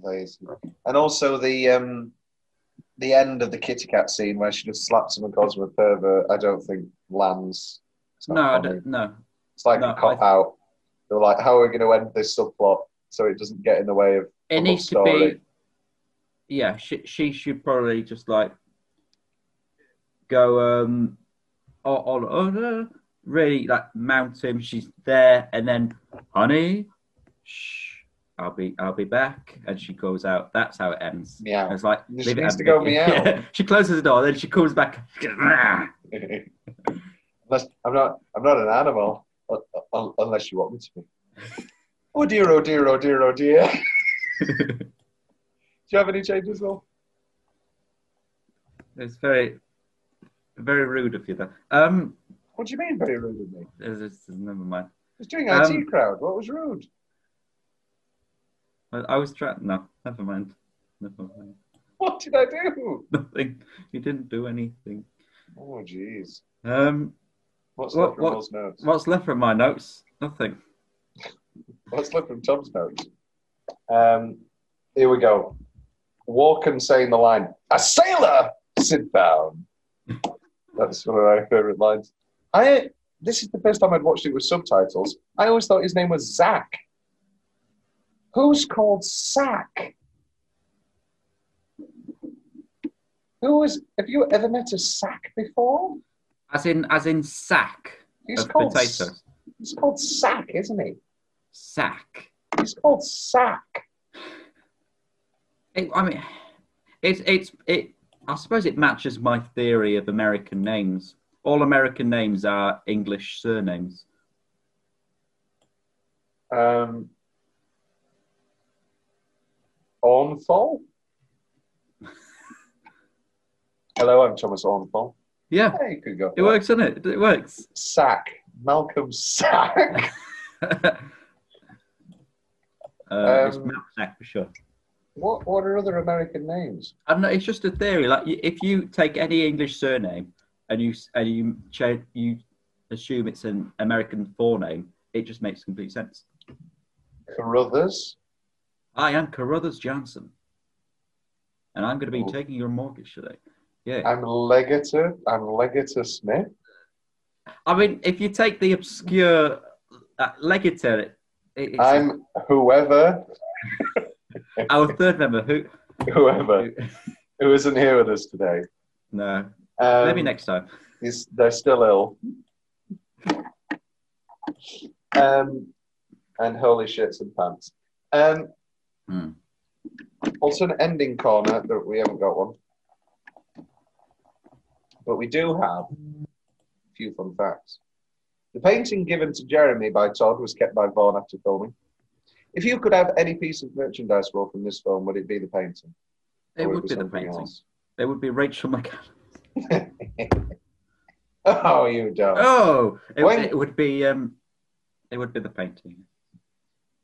lazy. And also the um, the end of the kitty cat scene where she just slaps him and calls him a pervert. I don't think lands. No, I don't, no. It's like No, a cop out. They're like, how are we going to end this subplot so it doesn't get in the way of It needs to be. Yeah, she she should probably just like go um on on uh, really like mount him. She's there, and then honey, shh, I'll be I'll be back, and she goes out. That's how it ends. Meow. It's like She needs to go me. meow. Yeah. *laughs* She closes the door, then she comes back. unless *laughs* I'm not, I'm not an animal, unless you want me to be. Oh dear, oh dear, oh dear, oh dear. *laughs* Do you have any changes, Will? It's very very rude of you, though. Um, What do you mean, very rude of me? it's- it's- never mind. I was doing IT Um, crowd. What was rude? I, I was trying. No, never mind. Never mind. What did I do? *laughs* Nothing. You didn't do anything. Oh, jeez. Um, What's what- left from what- Will's notes? what's left from my notes? Nothing. What's left from Tom's notes? Um, here we go. Walken saying the line, "A sailor, sit down." That's one of my favourite lines. I this is the first time I'd watched it with subtitles. I always thought his name was Zach. Who's called Sack? Who was? Have you ever met a sack before? As in, as in sack He's of called potatoes. He's called Sack, isn't he? Sack. It's called Sack. It, I mean, it's it's it. I suppose it matches my theory of American names. All American names are English surnames. Um, Ornthal? *laughs* Hello, I'm Thomas Ornthal. Yeah, Yeah, you could go. it works, doesn't it? It works. Sack. Malcolm Sack. *laughs* Uh, it's Um, Matt Sack for sure. what, what are other American names? I don't know. It's just a theory. Like if you take any English surname and you and you cha- you assume it's an American forename, it just makes complete sense. Carruthers? I am Carruthers Johnson, and I'm going to be Oh. taking your mortgage today. Yeah. I'm Leggetter. I'm Leggetter Smith. I mean, if you take the obscure uh, Leggetter, it, I'm whoever, *laughs* our third member. Who? whoever, who isn't here with us today. No, Um, maybe next time. He's, they're still ill. Um, and holy shits and pants. Um, Hmm. Also, an ending corner that we haven't got one, but we do have a few fun facts. The painting given to Jeremy by Todd was kept by Vaughn after filming. If you could have any piece of merchandise Will, from this film, would it be the painting? It Or would be the painting. else? It would be Rachel McAdams. *laughs* Oh, you don't. Oh, it, When- it would be um, it would be the painting.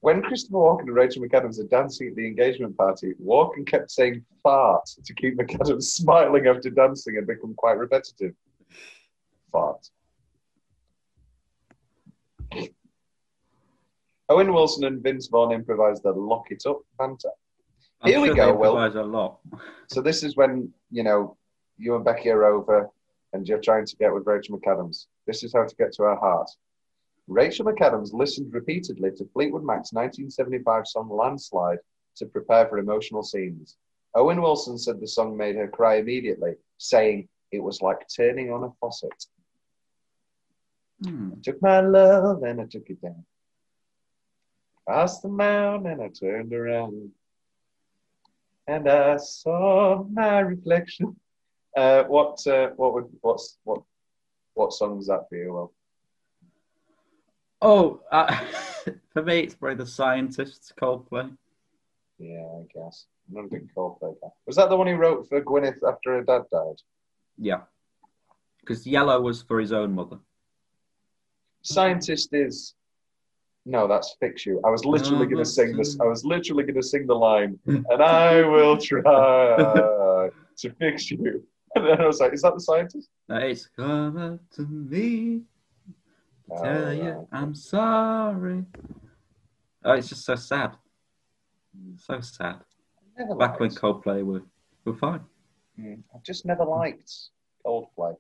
When Christopher Walken and Rachel McAdams are dancing at the engagement party, Walken kept saying fart to keep McAdams *laughs* smiling after dancing and become quite repetitive. Fart. Owen Wilson and Vince Vaughn improvised the lock it up banter. I'm Here we go, Will. a lot. So this is when, you know, you and Becky are over and you're trying to get with Rachel McAdams. This is how to get to her heart. Rachel McAdams listened repeatedly to Fleetwood Mac's 1975 song Landslide to prepare for emotional scenes. Owen Wilson said the song made her cry immediately, saying it was like turning on a faucet. Hmm. I took my love and I took it down. Crossed the mountain and I turned around. And I saw my reflection. Uh, what uh, what would what's what what song is that for you, Will? Oh, uh, *laughs* for me, it's probably the scientists Coldplay. Yeah, I guess. I'm not a big Coldplay guy. Was that the one he wrote for Gwyneth after her dad died? Yeah, because Yellow was for his own mother. Scientist is. No, that's fix you. I was literally going to sing this. I was literally going to sing the line, and I will try to fix you. *laughs* And then I was like, is that the scientist? It's come up to me. Oh, Tell you. I'm sorry. Oh, it's just so sad. So sad. Back when Coldplay were, were fine. Mm, I've just never liked Coldplay.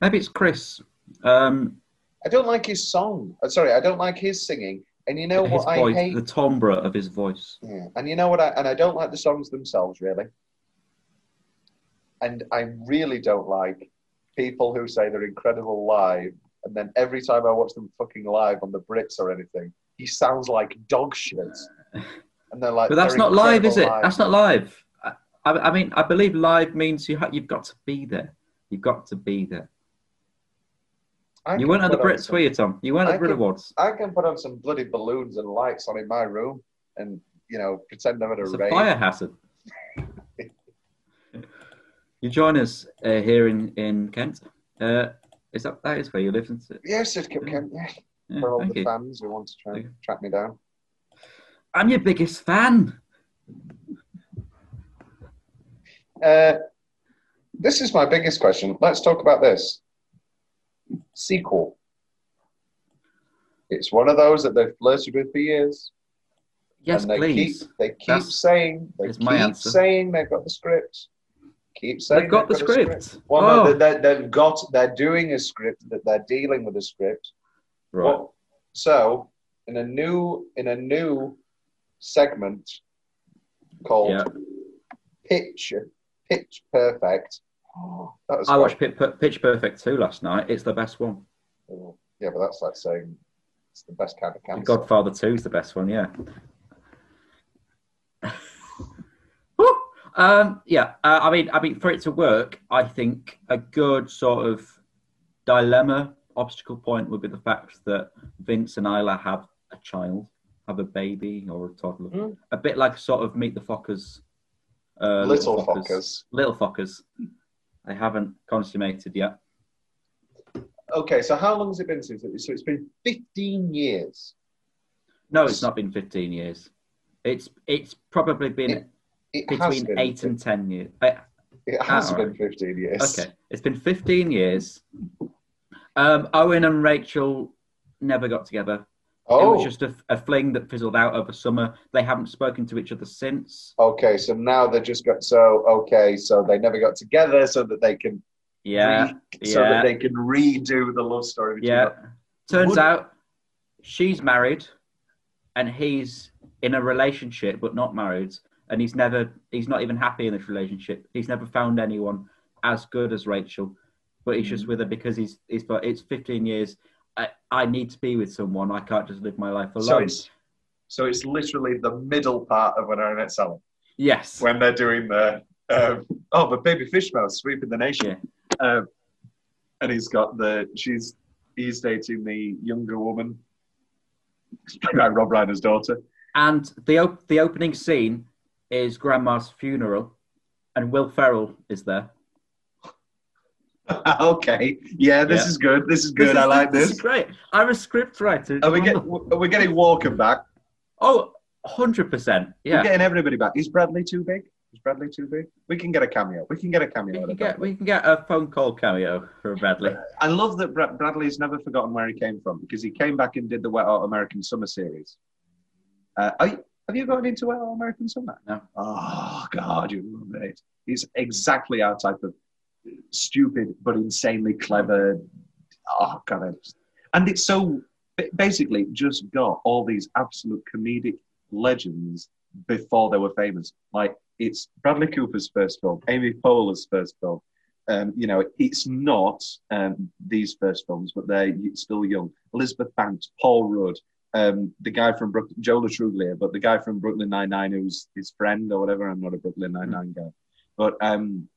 Maybe it's Chris. Um, I don't like his song. Uh, sorry, I don't like his singing. And you know what I voice, hate? the timbre of his voice. Yeah. And you know what? I and I don't like the songs themselves really. And I really don't like people who say they're incredible live, and then every time I watch them fucking live on the Brits or anything, he sounds like dog shit. *laughs* And they're like, But that's not live, is it? live. That's not live. I, I, mean, I believe live means you ha- you've got to be there. You've got to be there. I You weren't at the Brits, some- were you, Tom? You weren't at I the Brit Awards. I can put on some bloody balloons and lights on in my room, and you know, pretend I'm at a It's a fire hazard. *laughs* you join us uh, here in, in Kent. Uh, is that that is where you live, isn't it? Yes, it can. can- yeah. Yeah, For all the you. fans who want to try and track me down. I'm your biggest fan. Uh, this is my biggest question. Let's talk about this sequel. It's one of those that they've flirted with for years. Yes, and they please. Keep, they keep That's- saying they keep my answer. saying they've got the script. Keep saying They've got the a script. Well, Oh. no, they, they, they've got. They're doing a script that they're dealing with a script. Right. Well, so in a new in a new segment called Yeah. Pitch Pitch Perfect. Oh. That was I watched Pitch, Pitch Perfect 2 last night. It's the best one. Oh, yeah, but that's like saying it's the best kind of cancer. Godfather 2 is the best one, yeah. *laughs* Woo! um, yeah, uh, I mean, I mean, for it to work, I think a good sort of dilemma, obstacle point would be the fact that Vince and Isla have a child, have a baby or a toddler. Hmm. A bit like sort of Meet the Fockers. Uh, Little Fockers. Little Fockers. They haven't consummated yet. Okay, so how long has it been since it? So it's been 15 years. No, it's not been 15 years. It's it's probably been It- it between been. eight and 10 years. Uh, It has ah, been right. 15 years. Okay, it's been 15 years. Um, Owen and Rachel never got together. Oh. It Oh. was just a, a fling that fizzled out over summer. They haven't spoken to each other since. Okay, so now they just got so okay, so they never got together so that they can Yeah, re- so that they can redo the love story. between Yeah. them. Turns Would- out she's married and he's in a relationship but not married. And he's never, he's not even happy in this relationship. He's never found anyone as good as Rachel, but he's Mm. just with her because he's, he's, but it's 15 years. I, I need to be with someone. I can't just live my life alone. So it's so it's literally the middle part of when I met Sally. yes. When they're doing the um, oh, the baby fish mouse sweeping the nation. Um, and he's got the she's he's dating the younger woman, *laughs* Rob Reiner's daughter. And the, op- the opening scene is Grandma's funeral and Will Ferrell is there. *laughs* okay, yeah, this Yeah. is good. This is good. This I like this this. is great. I'm a script writer. Are we get are we getting Walken back? Oh, 100%. Yeah. We're getting everybody back. Is Bradley too big? Is Bradley too big? We can get a cameo. We can get a cameo. We can get we can get a phone call cameo for Bradley. I love that Brad- Bradley's never forgotten where he came from because he came back and did the Wet Hot American Summer series. Uh, you, have you gotten into Wet Hot American Summer? No. Oh God, you love it. He's exactly our type of stupid but insanely clever. Oh God, and it's so basically just got all these absolute comedic legends before they were famous. Like it's Bradley Cooper's first film, Amy Poehler's first film. Um, you know, it's not um, these first films, but they're still young. Elizabeth Banks, Paul Rudd, um, the guy from Brook- Joe Lo Truglio, but the guy from Brooklyn Nine Nine, who's his friend or whatever. I'm not a Brooklyn Nine Nine guy, but um,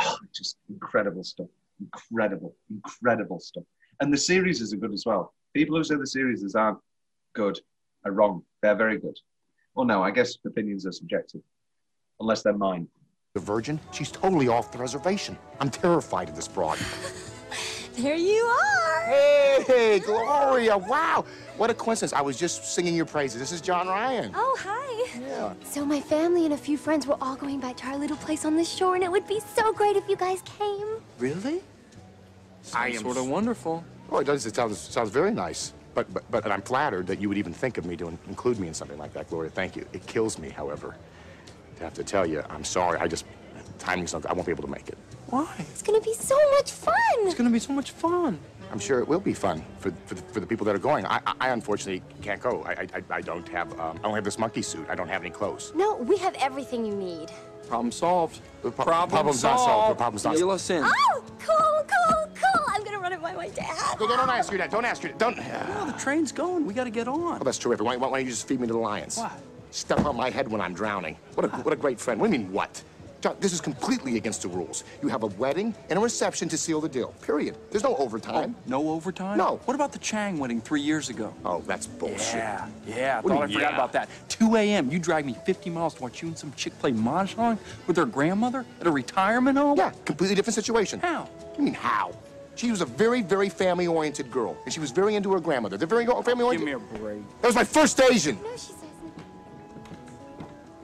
oh, just incredible stuff. Incredible, incredible stuff. And the series are good as well. People who say the series aren't good are wrong. They're very good. Well, no, I guess opinions are subjective, unless they're mine. The virgin? She's totally off the reservation. I'm terrified of this broad. *laughs* There you are. Hey, Gloria! Wow, what a coincidence! I was just singing your praises. This is John Ryan. Oh, hi. Yeah. So my family and a few friends were all going back to our little place on the shore, and it would be so great if you guys came. Really? I am Sort of wonderful. Oh, it does. It sounds sounds very nice. But but but I'm flattered that you would even think of me to in- include me in something like that, Gloria. Thank you. It kills me, however, to have to tell you I'm sorry. I just timing's not. I won't be able to make it. Why? It's gonna be so much fun. It's gonna be so much fun. I'm sure it will be fun for for the, for the people that are going. I I, I unfortunately can't go. I, I I don't have um, I don't have this monkey suit. I don't have any clothes. No, we have everything you need. Problem solved. The pro- Problem problem's not solved. The problem's not Reel solved. us in. Oh, cool, cool, cool. I'm gonna run it by my dad. No, no, don't ask you that. Don't ask you that. Don't. Oh, the train's going. We gotta get on. Oh, that's terrific. Why, why don't you just feed me to the lions? What? Step on my head when I'm drowning. What a, what a great friend. What do you mean, what? John, this is completely against the rules. You have a wedding and a reception to seal the deal. Period. There's no overtime. Oh, no overtime? No. What about the Chang wedding three years ago? Oh, that's bullshit. Yeah, yeah. I What do thought I you- forgot yeah? about that. 2 a.m. You drag me 50 miles to watch you and some chick play mahjong with her grandmother at a retirement home? Yeah, completely different situation. How? What you mean, how? She was a very, very family-oriented girl, and she was very into her grandmother. They're very family-oriented. Give me a break. That was my first Asian. No, she says.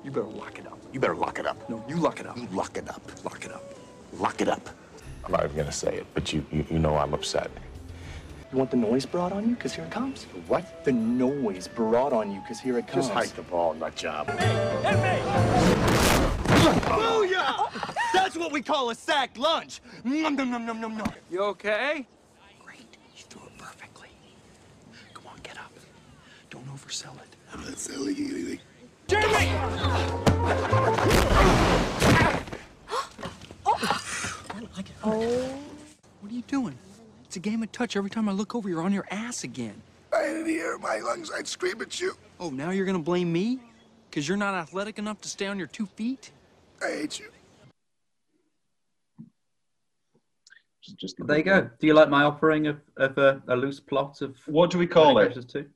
You better lock it up. You better lock it up. No, you lock it up. You lock it up. Lock it up. Lock it up. I'm not even gonna say it, but you, you, you know I'm upset. You want the noise brought on you? Because here it comes. What? The noise brought on you, because here it comes. Just hike the ball, nut job. Me, me! Booyah! That's what we call a sack lunch. Nom, nom, nom, nom, nom, nom. You okay? Great. You threw it perfectly. Come on, get up. Don't oversell it. I'm not selling anything. Oh *gasps* what are you doing? It's a game of touch. Every time I look over, you're on your ass again. I didn't hear my lungs. I'd scream at you. Oh, now you're gonna blame me? Because you're not athletic enough to stay on your two feet? I hate you. Just, just There you go. Do you like my offering of, of a, a loose plot of What do we call it? 2?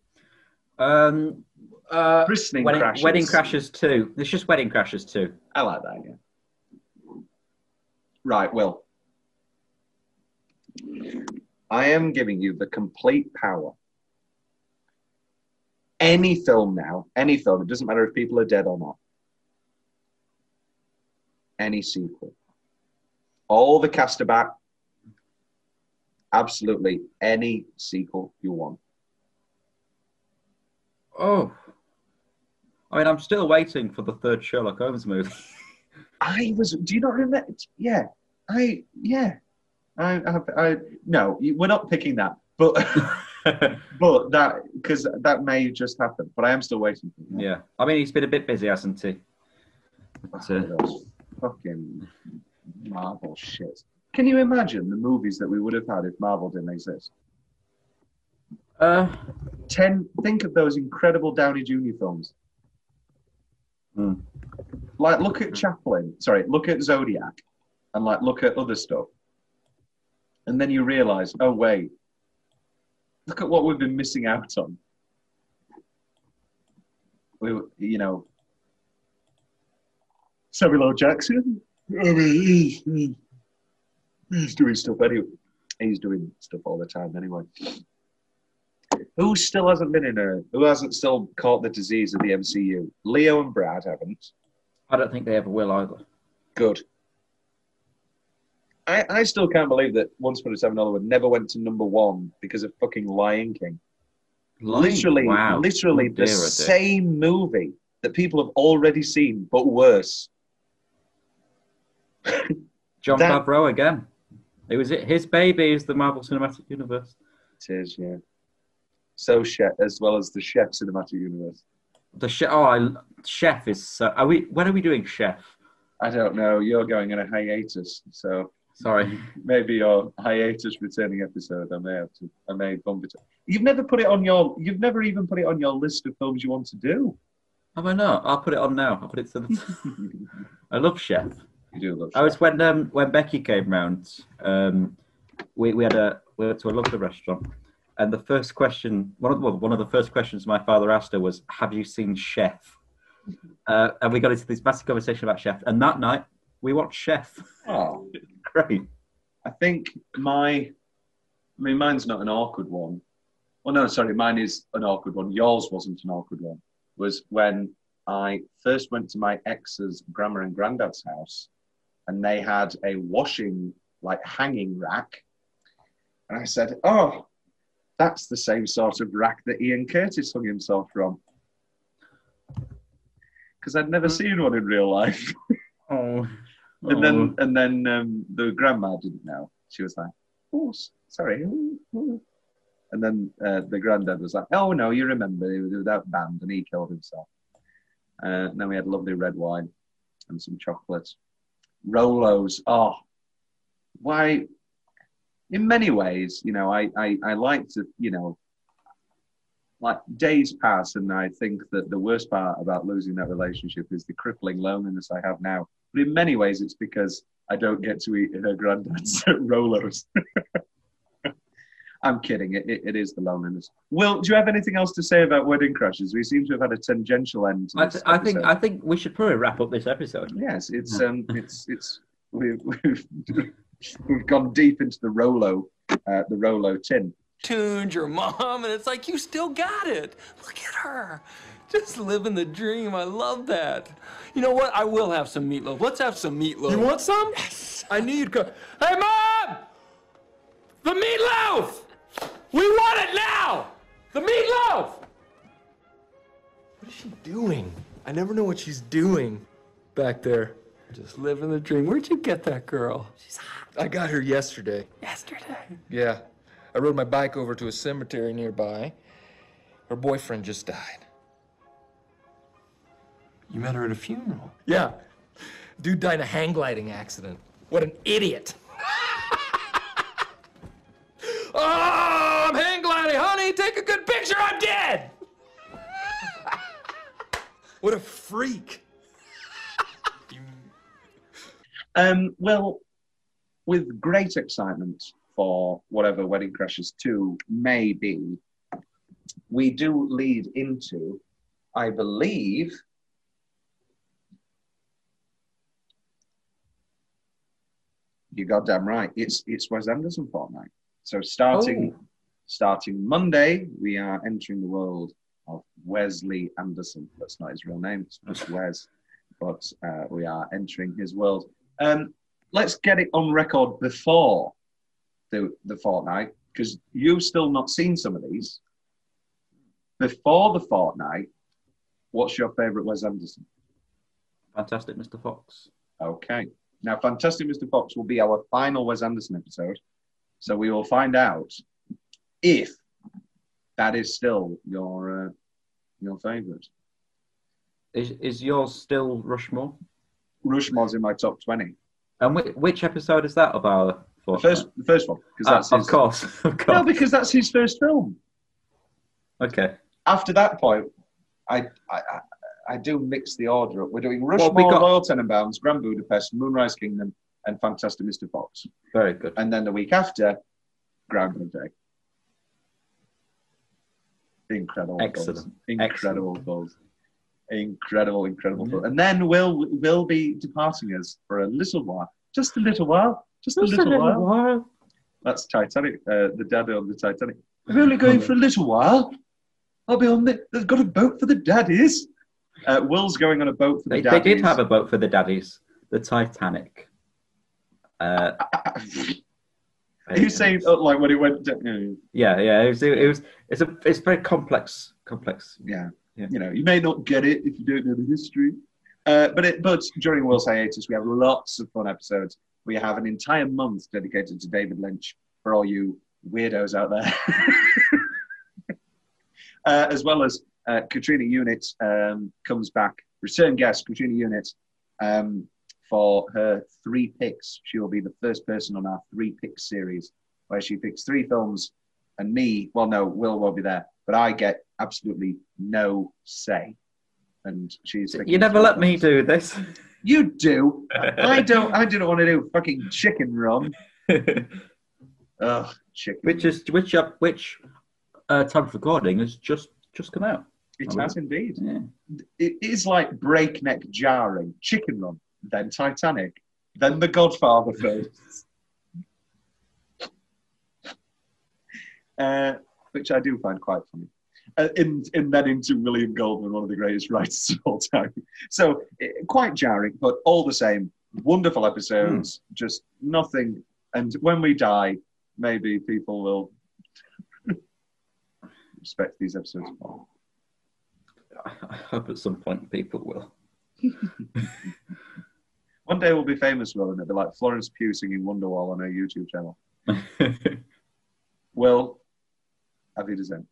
Um, uh, Christening Wedding, Crashers. Wedding Crashers 2. It's just Wedding Crashers too. I like that. Yeah. Right, Will. I am giving you the complete power. Any film now, any film, it doesn't matter if people are dead or not. Any sequel. All the cast are back. Absolutely any sequel you want. Oh. I mean, I'm still waiting for the third Sherlock Holmes movie. *laughs* I was. Do you not remember? Yeah, I. Yeah, I. I, I no, we're not picking that. But *laughs* but that because that may just happen. But I am still waiting for that. yeah. I mean, he's been a bit busy, hasn't he? But, uh, Those fucking Marvel shit. Can you imagine the movies that we would have had if Marvel didn't exist? uh, Ten. Think of those incredible Downey Jr. films. Hmm. Like, look at Chaplin. Sorry, look at Zodiac, and like, look at other stuff. And then you realize, oh wait, look at what we've been missing out on. We, you know, Samuel. Jackson. I mean, he's doing stuff anyway. He's doing stuff all the time anyway. Who still hasn't been in a? Who hasn't still caught the disease of the MCU? Leo and Brad haven't. I don't think they ever will either. Good. I, I still can't believe that Once Upon a Time in Hollywood never went to number one because of fucking Lion King. Lion- literally, wow. literally Oh, the oh, same movie that people have already seen, but worse. *laughs* Jon That- Favreau again. It was it. His baby is the Marvel Cinematic Universe. It is, yeah. So chef, as well as the Chef Cinematic Universe. The chef. Oh, I, chef is. So, are we? When are we doing chef? I don't know. You're going on a hiatus, so Sorry. *laughs* maybe your hiatus returning episode. I may have to. I may bump it. You've never put it on your. You've never even put it on your list of films you want to do. Have I not? I'll put it on now. I'll put it to the. *laughs* I love chef. You do love. I was when um, when Becky came round. Um, we we had a we went to a lovely restaurant, and the first question one of well, one of the first questions my father asked her was, "Have you seen Chef?" Uh, and we got into this massive conversation about Chef. And that night we watched Chef. Oh, *laughs* Great. I think my I mean, mine's not an awkward one. Well, no, sorry, mine is an awkward one. Yours wasn't an awkward one. Was when I first went to my ex's grandma and granddad's house, and they had a washing, like hanging rack. And I said, "Oh, that's the same sort of rack that Ian Curtis hung himself from." Because I'd never seen one in real life. *laughs* Oh. And then, and then um, the grandma didn't know. She was like, "Oh, sorry." And then uh, the granddad was like, "Oh no, you remember he was that band and he killed himself." Uh, and then we had lovely red wine and some chocolate, Rolos. Oh, why? In many ways, you know, I, I I like to, you know, like days pass and I think that the worst part about losing that relationship is the crippling loneliness I have now. But in many ways, it's because I don't get to eat her granddad's *laughs* Rolos. *laughs* I'm kidding. It, it, it is the loneliness. Will, do you have anything else to say about Wedding Crashers? We seem to have had a tangential end. To I, th- I think. I think we should probably wrap up this episode. Yes, it's um, it's it's we've we've, we've gone deep into the Rolo, uh, the Rolo tin. tuned your mom, and it's like you still got it. Look at her. Just living the dream. I love that. You know what? I will have some meatloaf. Let's have some meatloaf. You want some? Yes. I knew you'd come. Hey, Mom! The meatloaf! We want it now! The meatloaf! What is she doing? I never know what she's doing back there. Just living the dream. Where'd you get that girl? She's hot. I got her yesterday. Yesterday. Yeah. I rode my bike over to a cemetery nearby. Her boyfriend just died. You met her at a funeral. Yeah. Dude died in a hang gliding accident. What an idiot. *laughs* oh, I'm hang gliding, honey. Take a good picture. I'm dead. *laughs* what a freak. Um, well, with great excitement for whatever Wedding Crashers 2 may be, we do lead into, I believe, you're goddamn right. It's it's Wes Anderson fortnight. So starting starting Monday, we are entering the world of Wesley Anderson. That's not his real name. It's just Wes, but uh, we are entering his world. Um, let's get it on record before the the fortnight because you've still not seen some of these. Before the fortnight, what's your favourite Wes Anderson? Fantastic, Mr. Fox. Okay. Now, Fantastic Mr. Fox will be our final Wes Anderson episode. So we will find out if that is still your uh, your favourite. Is is yours still Rushmore? Rushmore's in my top twenty. And which, which episode is that of our? The first, the first one, because Ah, that's of his, course, of course. *laughs* no, because that's his first film. Okay. After that point, I I, I, I do mix the order up. We're doing Well, Rushmore, we got- Royal Tenenbaums, Grand Budapest, Moonrise Kingdom, and Fantastic Mr. Fox. Very good. And then the week after, Groundhog Day. Incredible. Excellent. Films. Incredible films. Incredible, incredible. And then we'll we'll be departing us for a little while. Just a little while. Just, a, little while. That's Titanic, uh, the daddy on the Titanic. I'm only going for a little while. I'll be on the. They've got a boat for the daddies. Uh, Will's going on a boat for the They, they did have a boat for the daddies, the Titanic. Uh, Are *laughs* you saying uh, like when it went? down- yeah, yeah. It was, it was. It's a. It's very complex. Complex. Yeah. Yeah. You know, you may not get it if you don't know the history. Uh, but it, but during Will's hiatus, we have lots of fun episodes. We have an entire month dedicated to David Lynch for all you weirdos out there, *laughs* uh, as well as uh, Katrina Unit um, comes back, return guest Katrina Unit um, for her three picks. She will be the first person on our three picks series where she picks three films, and me. Well, no, Will won't be there, but I get absolutely no say. And she's picking You never let me do this. *laughs* You do. *laughs* I don't. I didn't want to do fucking chicken run. *laughs* Ugh, chicken. which is which uh, which uh, time of recording has just just come out. It Oh, has indeed. Yeah. It is like breakneck jarring. Chicken Run, then Titanic, then The Godfather first. uh, which I do find quite funny. Uh, in, in then into William Goldman, one of the greatest writers of all time. So eh, quite jarring, but all the same, wonderful episodes. Just nothing. And when we die, maybe people will respect these episodes more. I hope at some point people will. *laughs* One day we'll be famous, Will, and it'll be like Florence Pugh singing Wonderwall on her YouTube channel. *laughs* Will, have you done?